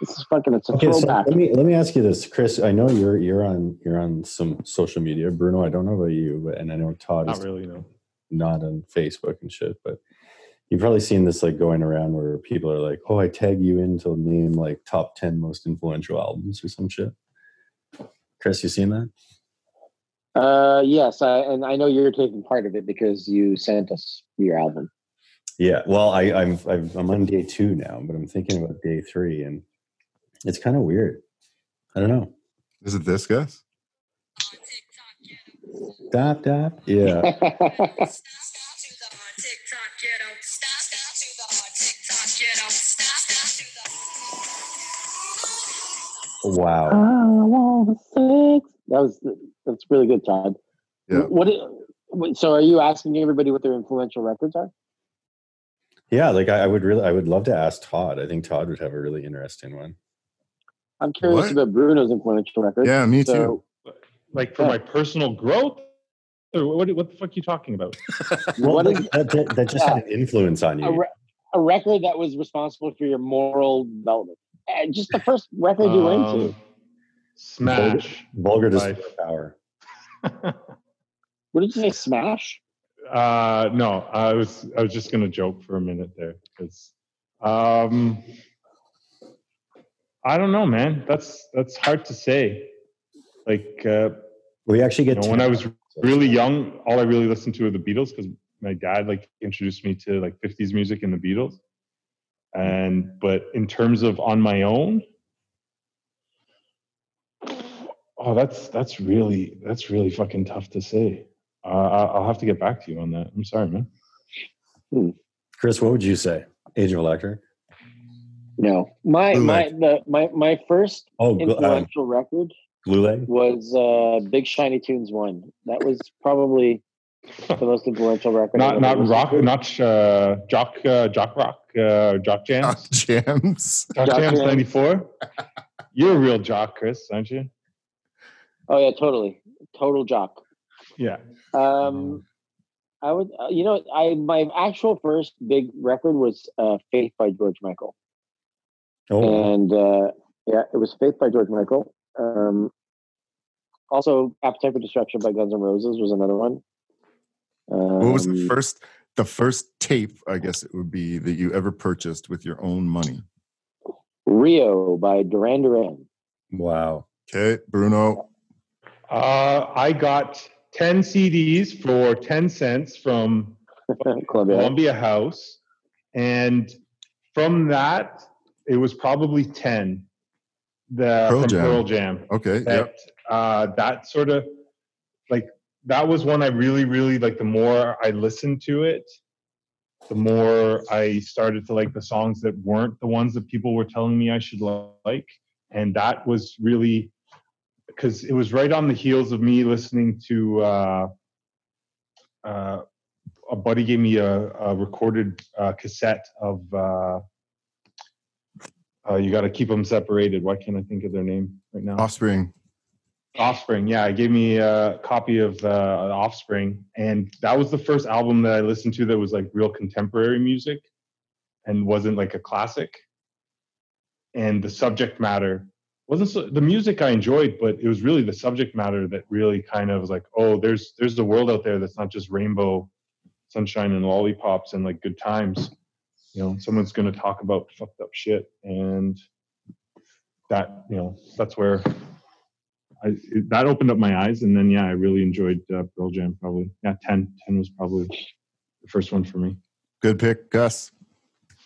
this is fucking. It's a Okay, so throwback." let me let me ask you this, Chris. I know you're you're on you're on some social media. Bruno, I don't know about you, but and I know Todd Not is really, no. not on Facebook and shit, but you've probably seen this like going around where people are like, "Oh, I tag you in to name like top ten most influential albums or some shit." Chris, you seen that? uh, yes, I, and I know you're taking part of it because you sent us your album. Yeah. Well, I, I'm I've, I'm on day two now, but I'm thinking about day three, and it's kind of weird. I don't know. Is it this, Gus? Dap dap. Yeah. Wow. I wanna fix- That was that's really good, Todd. Yeah. What? So, are you asking everybody what their influential records are? Yeah, like I, I would really, I would love to ask Todd. I think Todd would have a really interesting one. I'm curious What? about Bruno's influential records. Yeah, me too. Like for Yeah. my personal growth? Or what, what the fuck are you talking about? Well, What is- that, that, that just had an influence on a, you. re- a record that was responsible for your moral development. Just the first record you went to. Smash. Vulgar Life. display power. What did you say? Smash? Uh, no, I was I was just gonna joke for a minute there because um, I don't know, man. That's that's hard to say. Like uh, We actually you get know, when I was really young, all I really listened to were the Beatles because my dad like introduced me to like 50s music and the Beatles. And but in terms of on my own, oh, that's that's really that's really fucking tough to say. Uh, I- I'll have to get back to you on that. I'm sorry, man. Chris, what would you say? Age of Electric. No. My Blue my the my my first Oh, Gl- uh, influential record Blue Leg. was uh Big Shiny Tunes one. That was probably the most influential record. Not not rock, to. not uh, jock uh, jock rock, uh, jock jams, Jams. jock Jock jams Jams. '94. You're a real jock, Chris, aren't you? Oh yeah, totally, total jock. Yeah. Um, I would, uh, you know, I my actual first big record was uh, "Faith" by George Michael, Oh, and uh, yeah, it was "Faith" by George Michael. Um, also, "Appetite for Destruction" by Guns N' Roses was another one. Um, What was the first the first tape, I guess it would be, that you ever purchased with your own money? Rio by Duran Duran. wow. Okay, Bruno. Uh, I got 10 CDs for 10 cents from Columbia. Columbia House. And from that, it was probably 10 the, Pearl from Jam. Pearl Jam. Okay, That, yep. uh, that sort of like, that was one I really, really like. The more I listened to it, the more I started to like the songs that weren't the ones that people were telling me I should like. And that was really because it was right on the heels of me listening to uh, uh, a buddy gave me a, a recorded uh, cassette of uh, uh, you got to keep them separated. Why can't I think of their name right now? Offspring. Offspring. Yeah, it gave me a copy of uh, Offspring, and that was the first album that I listened to that was like real contemporary music, and wasn't like a classic. And the subject matter wasn't so, the music I enjoyed, but it was really the subject matter that really kind of was like, oh, there's there's a world out there that's not just rainbow, sunshine and lollipops and like good times. You know, someone's going to talk about fucked up shit, and that you know that's where I, it, that opened up my eyes, and then yeah, I really enjoyed uh, Pearl Jam. Probably yeah, 10, 10 was probably the first one for me. Good pick, Gus.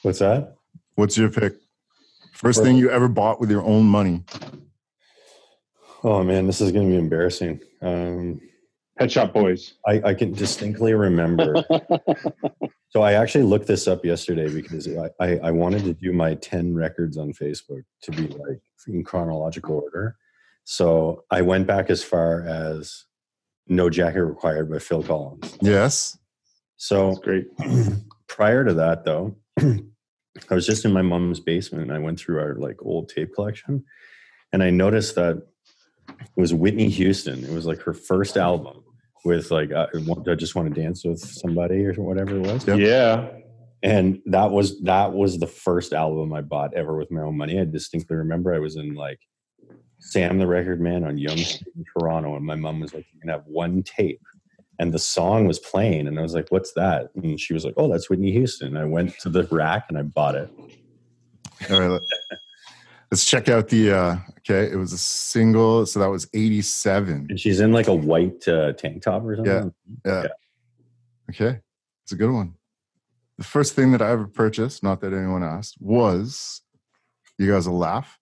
What's that? What's your pick? First thing you ever bought with your own money? Oh man, this is going to be embarrassing. Um, Pet Shop Boys. I, I can distinctly remember. so I actually looked this up yesterday because I, I, I wanted to do my 10 records on Facebook to be like in chronological order. So I went back as far as No Jacket Required by Phil Collins. Yes. So That's great. prior to that though i was just in my mom's basement and i went through our like old tape collection and i noticed that it was whitney houston it was like her first album with like uh, i, I just want to dance with somebody or whatever it was Yep. Yeah, and that was that was the first album i bought ever with my own money i distinctly remember i was in like sam the record man on yonge in toronto and my mom was like you can have one tape and the song was playing and i was like what's that and she was like oh that's whitney houston and i went to the rack and i bought it All right. let- Let's check out the. uh Okay, it was a single, so that was eighty-seven. and she's in like a white uh, tank top or something Yeah. Okay, it's a good one. The first thing that I ever purchased, not that anyone asked, was you guys will laugh.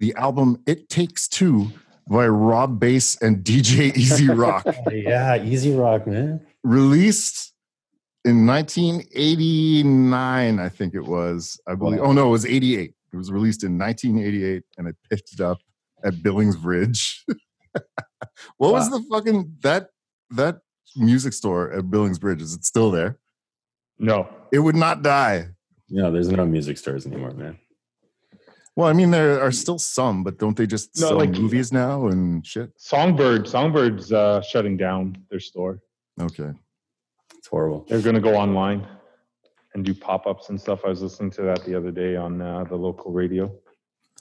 The album "It Takes Two by Rob Base and DJ E-Z Rock, yeah easy rock man released in 1989. I think it was. I believe. Oh no, it was 88. It was released in 1988, and I picked it up at Billings Bridge. what was the fucking that that music store at Billings Bridge? Is it still there? no, It would not die. no there's no music stores anymore man Well, I mean, there are still some, but don't they just No, sell like- movies now and shit? Songbird. Songbirds uh, shutting down their store. Okay. it's horrible They're going to go online and do pop-ups and stuff. I was listening to that the other day on uh, the local radio.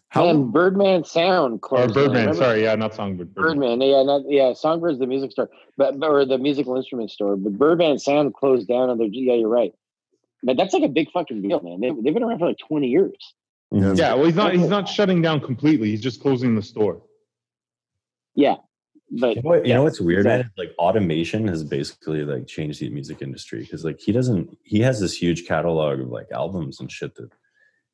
How and Birdman Sound Or closed. down. Birdman. Remember? Sorry, yeah, not Songbird. Birdman, yeah, not yeah. Songbird's the music store, but or the musical instrument store. But Birdman Sound closed down on their. Yeah, you're right. But that's like a big fucking deal, man. They, they've been around for like 20 years. Yeah. Yeah, well, he's not. He's not shutting down completely. He's just closing the store. Yeah, but You know, what, you know what's weird, man? Like automation has basically like changed the music industry because like he doesn't he has this huge catalog of like albums and shit that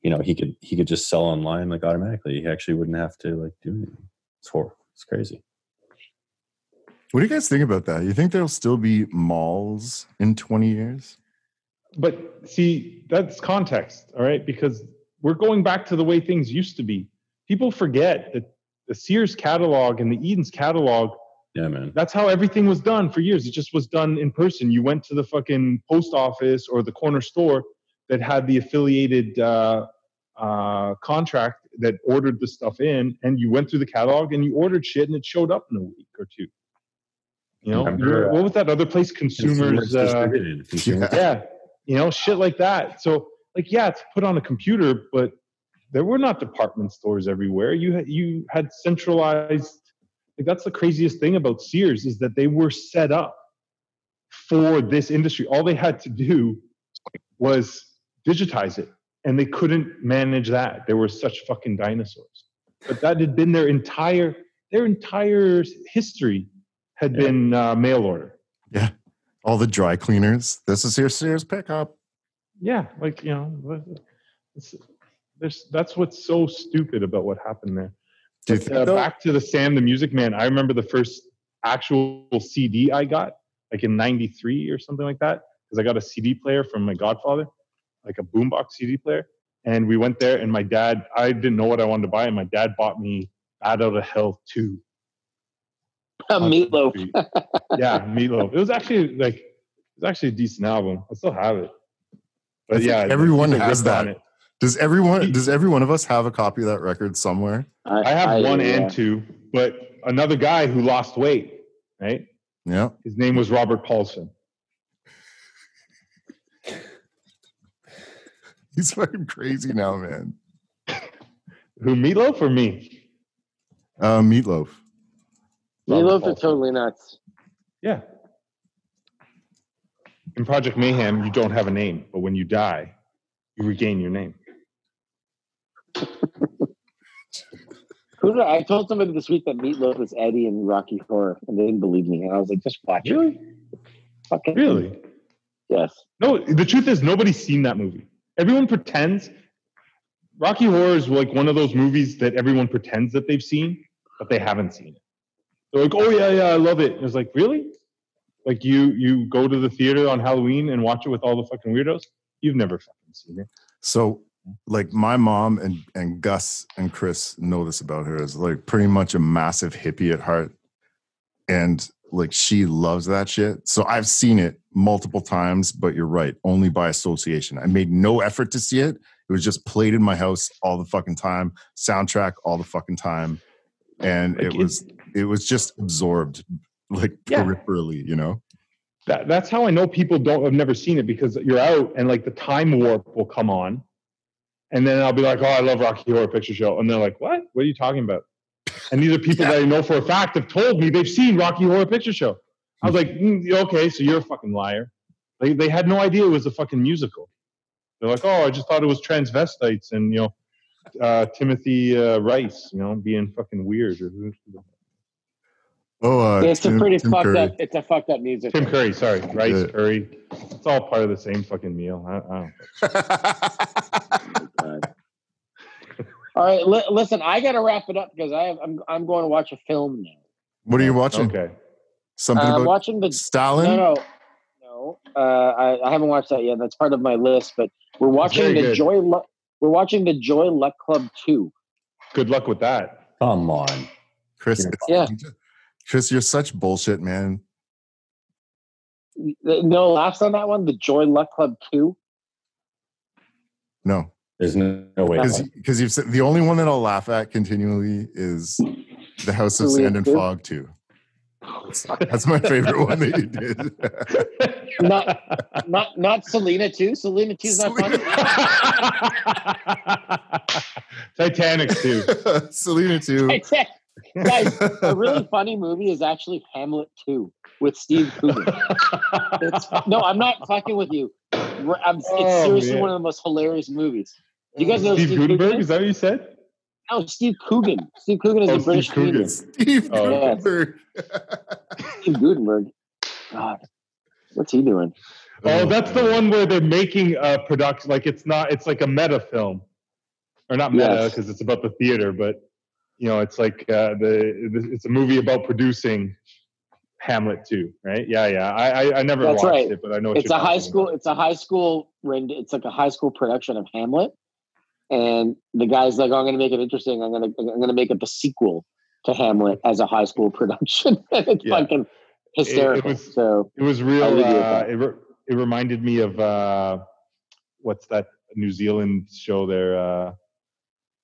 you know he could he could just sell online like automatically. He actually wouldn't have to like do anything. It's horrible. It's crazy. What do you guys think about that? You think there'll still be malls in 20 years? But see, that's context, all right? Because we're going back to the way things used to be. People forget that the Sears catalog and the Eaton's catalog, Yeah, man. that's how everything was done for years. It just was done in person. You went to the fucking post office or the corner store that had the affiliated uh, uh, contract that ordered the stuff in, and you went through the catalog and you ordered shit, and it showed up in a week or two. You know, Remember, what was that other place? Consumers. Uh, distributed. Consumers- yeah, you know, shit like that. So, like, yeah, it's put on a computer, but there were not department stores everywhere. You had you had centralized. Like, that's the craziest thing about Sears is that they were set up for this industry. All they had to do was digitize it, and they couldn't manage that. They were such fucking dinosaurs. But that had been their entire their entire history had Yeah. been uh, mail order. Yeah, all the dry cleaners. This is your Sears pickup. Yeah, like you know, what- it's, there's that's what's so stupid about what happened there. But, uh, though- back to the Sam the Music Man, I remember the first actual CD I got, like in '93 or something like that, because I got a CD player from my godfather, like a boombox CD player. And we went there, and my dad, I didn't know what I wanted to buy, and my dad bought me Bat Out of Hell 2. A Meatloaf. yeah, Meatloaf. It was actually like it was actually a decent album. I still have it. But yeah, everyone has that. Does everyone? Does every one of us have a copy of that record somewhere? I have one yeah. and two, but another guy who lost weight, right? Yeah. His name was Robert Paulson. He's fucking crazy now, man. Who Meatloaf or me? Uh, Meatloaf. Meatloaf Paulson. is totally nuts. Yeah. In Project Mayhem, you don't have a name, but when you die, you regain your name. I, told somebody this week that Meatloaf was Eddie in Rocky Horror, and they didn't believe me. And I was like, just watch it. Really? Fucking Really? Yes. No, the truth is nobody's seen that movie. Everyone pretends Rocky Horror is like one of those movies that everyone pretends that they've seen, but they haven't seen it. They're like, "Oh yeah, yeah, I love it." And it's like, "Really? Like you you go to the theater on Halloween and watch it with all the fucking weirdos? You've never fucking seen it." So, like, my mom and and Gus and Chris know this about her is like pretty much a massive hippie at heart, and like she loves that shit. So I've seen it multiple times, but you're right, only by association. I made no effort to see it. It was just played in my house all the fucking time, soundtrack all the fucking time, and Like, it was it was just absorbed like Yeah. peripherally, you know. That, that's how I know people don't have never seen it because you're out and like the time warp will come on, and then I'll be like, "Oh, I love Rocky Horror Picture Show," and they're like, "What? What are you talking about?" And these are people that I know for a fact have told me they've seen Rocky Horror Picture Show. I was like, "Mm, "Okay, so you're a fucking liar." They they had no idea it was a fucking musical. They're like, "Oh, I just thought it was transvestites and you know." Uh, Timothy uh, Rice, you know, being fucking weird. Or who- Oh, uh, it's a Tim- pretty Tim fucked Curry. up. It's a fucked up music. Tim Curry, sorry, Rice, Yeah. Curry. It's all part of the same fucking meal. I, I don't God. All right, li- listen. I got to wrap it up because I have, I'm I'm going to watch a film now. what are you watching? Okay. Something Uh, I'm about watching the Stalin? no no no. Uh, I, I haven't watched that yet. That's part of my list. But we're watching the good. Joy. Lu- we're watching the Joy Luck Club two. Good luck with that. Come on. Chris, Yeah. Yeah. You just- Chris, you're such bullshit, man. No laughs on that one. The Joy Luck Club two. No, There's no, no way. because because you've said the only one that I'll laugh at continually is the House of Sand and too? Fog too. That's, that's my favorite one that you did. Not not not Selena too. Selena two's not funny. Titanic too. Selena too. Guys, a really funny movie is actually Hamlet 2 with Steve Coogan. No, I'm not fucking with you. I'm, it's Oh, seriously man. one of the most hilarious movies. You guys mm. know Steve Steve Guttenberg, Coogan? is that what you said? No, Steve Coogan. Steve Coogan is Oh, a British Steve Coogan. comedian. Steve Oh. Guttenberg. Steve Guttenberg. God, what's he doing? Oh, that's the one where they're making a production. Like it's not. It's like a meta film, or not meta Yes. because it's about the theater, but you know, it's like uh, the. It's a movie about producing Hamlet too, right? Yeah, yeah. I I, I never That's watched right. it, but I know It's a high school. about. It's a high school. It's like a high school production of Hamlet, and the guy's like, "I'm going to make it interesting. I'm going to I'm going to make it the sequel to Hamlet as a high school production." and it's Yeah. fucking hysterical. was- so It was real. leave you with Uh, it, re- it reminded me of uh, what's that New Zealand show there? Uh,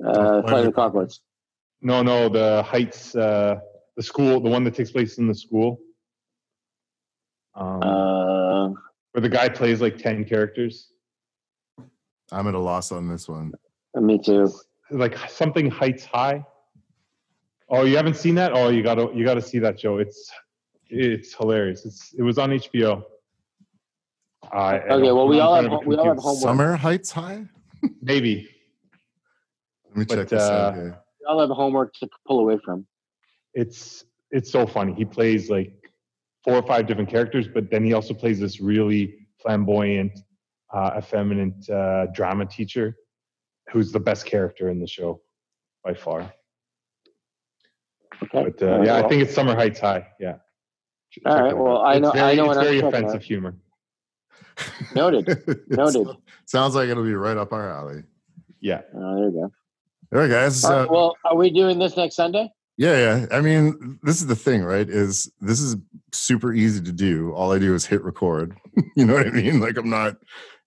Uh, Flight of the Conchords. No, no, the Heights, uh, the school, the one that takes place in the school. Um, Uh, where the guy plays like 10 characters. I'm at a loss on this one. me too. Like something Heights High. Oh, you haven't seen that? Oh, you gotta you gotta see that show. It's it's hilarious. It's it was on HBO. Uh, Okay, well, we all have front of a we all have homework. Summer Heights High. Maybe. Let me But, check this out. uh, here. We all have homework to pull away from. it's it's so funny. He plays like four or five different characters, but then he also plays this really flamboyant, uh, effeminate uh, drama teacher, who's the best character in the show by far. Okay. But uh, All right, yeah, I think it's Summer Heights High. Yeah. Ch- All check right, well. I It's know- I know it's very offensive out. humor. Noted. Noted. Sounds like it'll be right up our alley. Yeah. Oh, there you go. All right, guys. All uh, well, are we doing this next Sunday? Yeah, yeah. I mean, this is the thing, right? Is this is super easy to do. All I do is hit record. you know what I mean? Like I'm not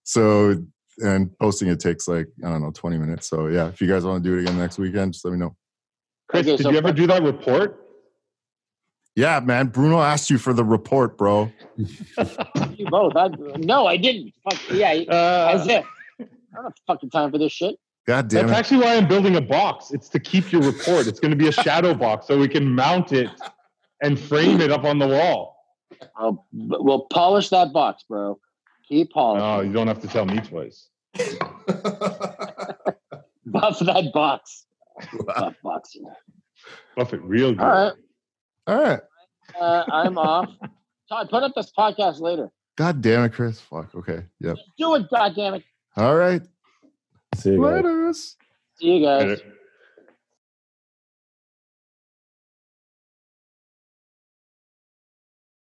so and posting it takes like, I don't know, 20 minutes. So yeah, if you guys want to do it again next weekend, just let me know. Chris, Okay, did so you ever do that report? Yeah, man. Bruno asked you for the report, bro. You both. I, no, I didn't. Fuck, yeah, Uh, as if. I don't have fucking time for this shit. God damn That's it. actually why I'm building a box. It's to keep your report. It's going to be a shadow box so we can mount it and frame it up on the wall. I'll, we'll polish that box, bro. Keep polishing. No, you don't have to tell me twice. Buff that box. Buff box. Buff it real good. All right. All right. Uh, I'm off. Todd, put up this podcast later. God damn it, Chris. Fuck. Okay. Yep. Do it, God damn it. All right. See you guys. Laters. See you guys. Later.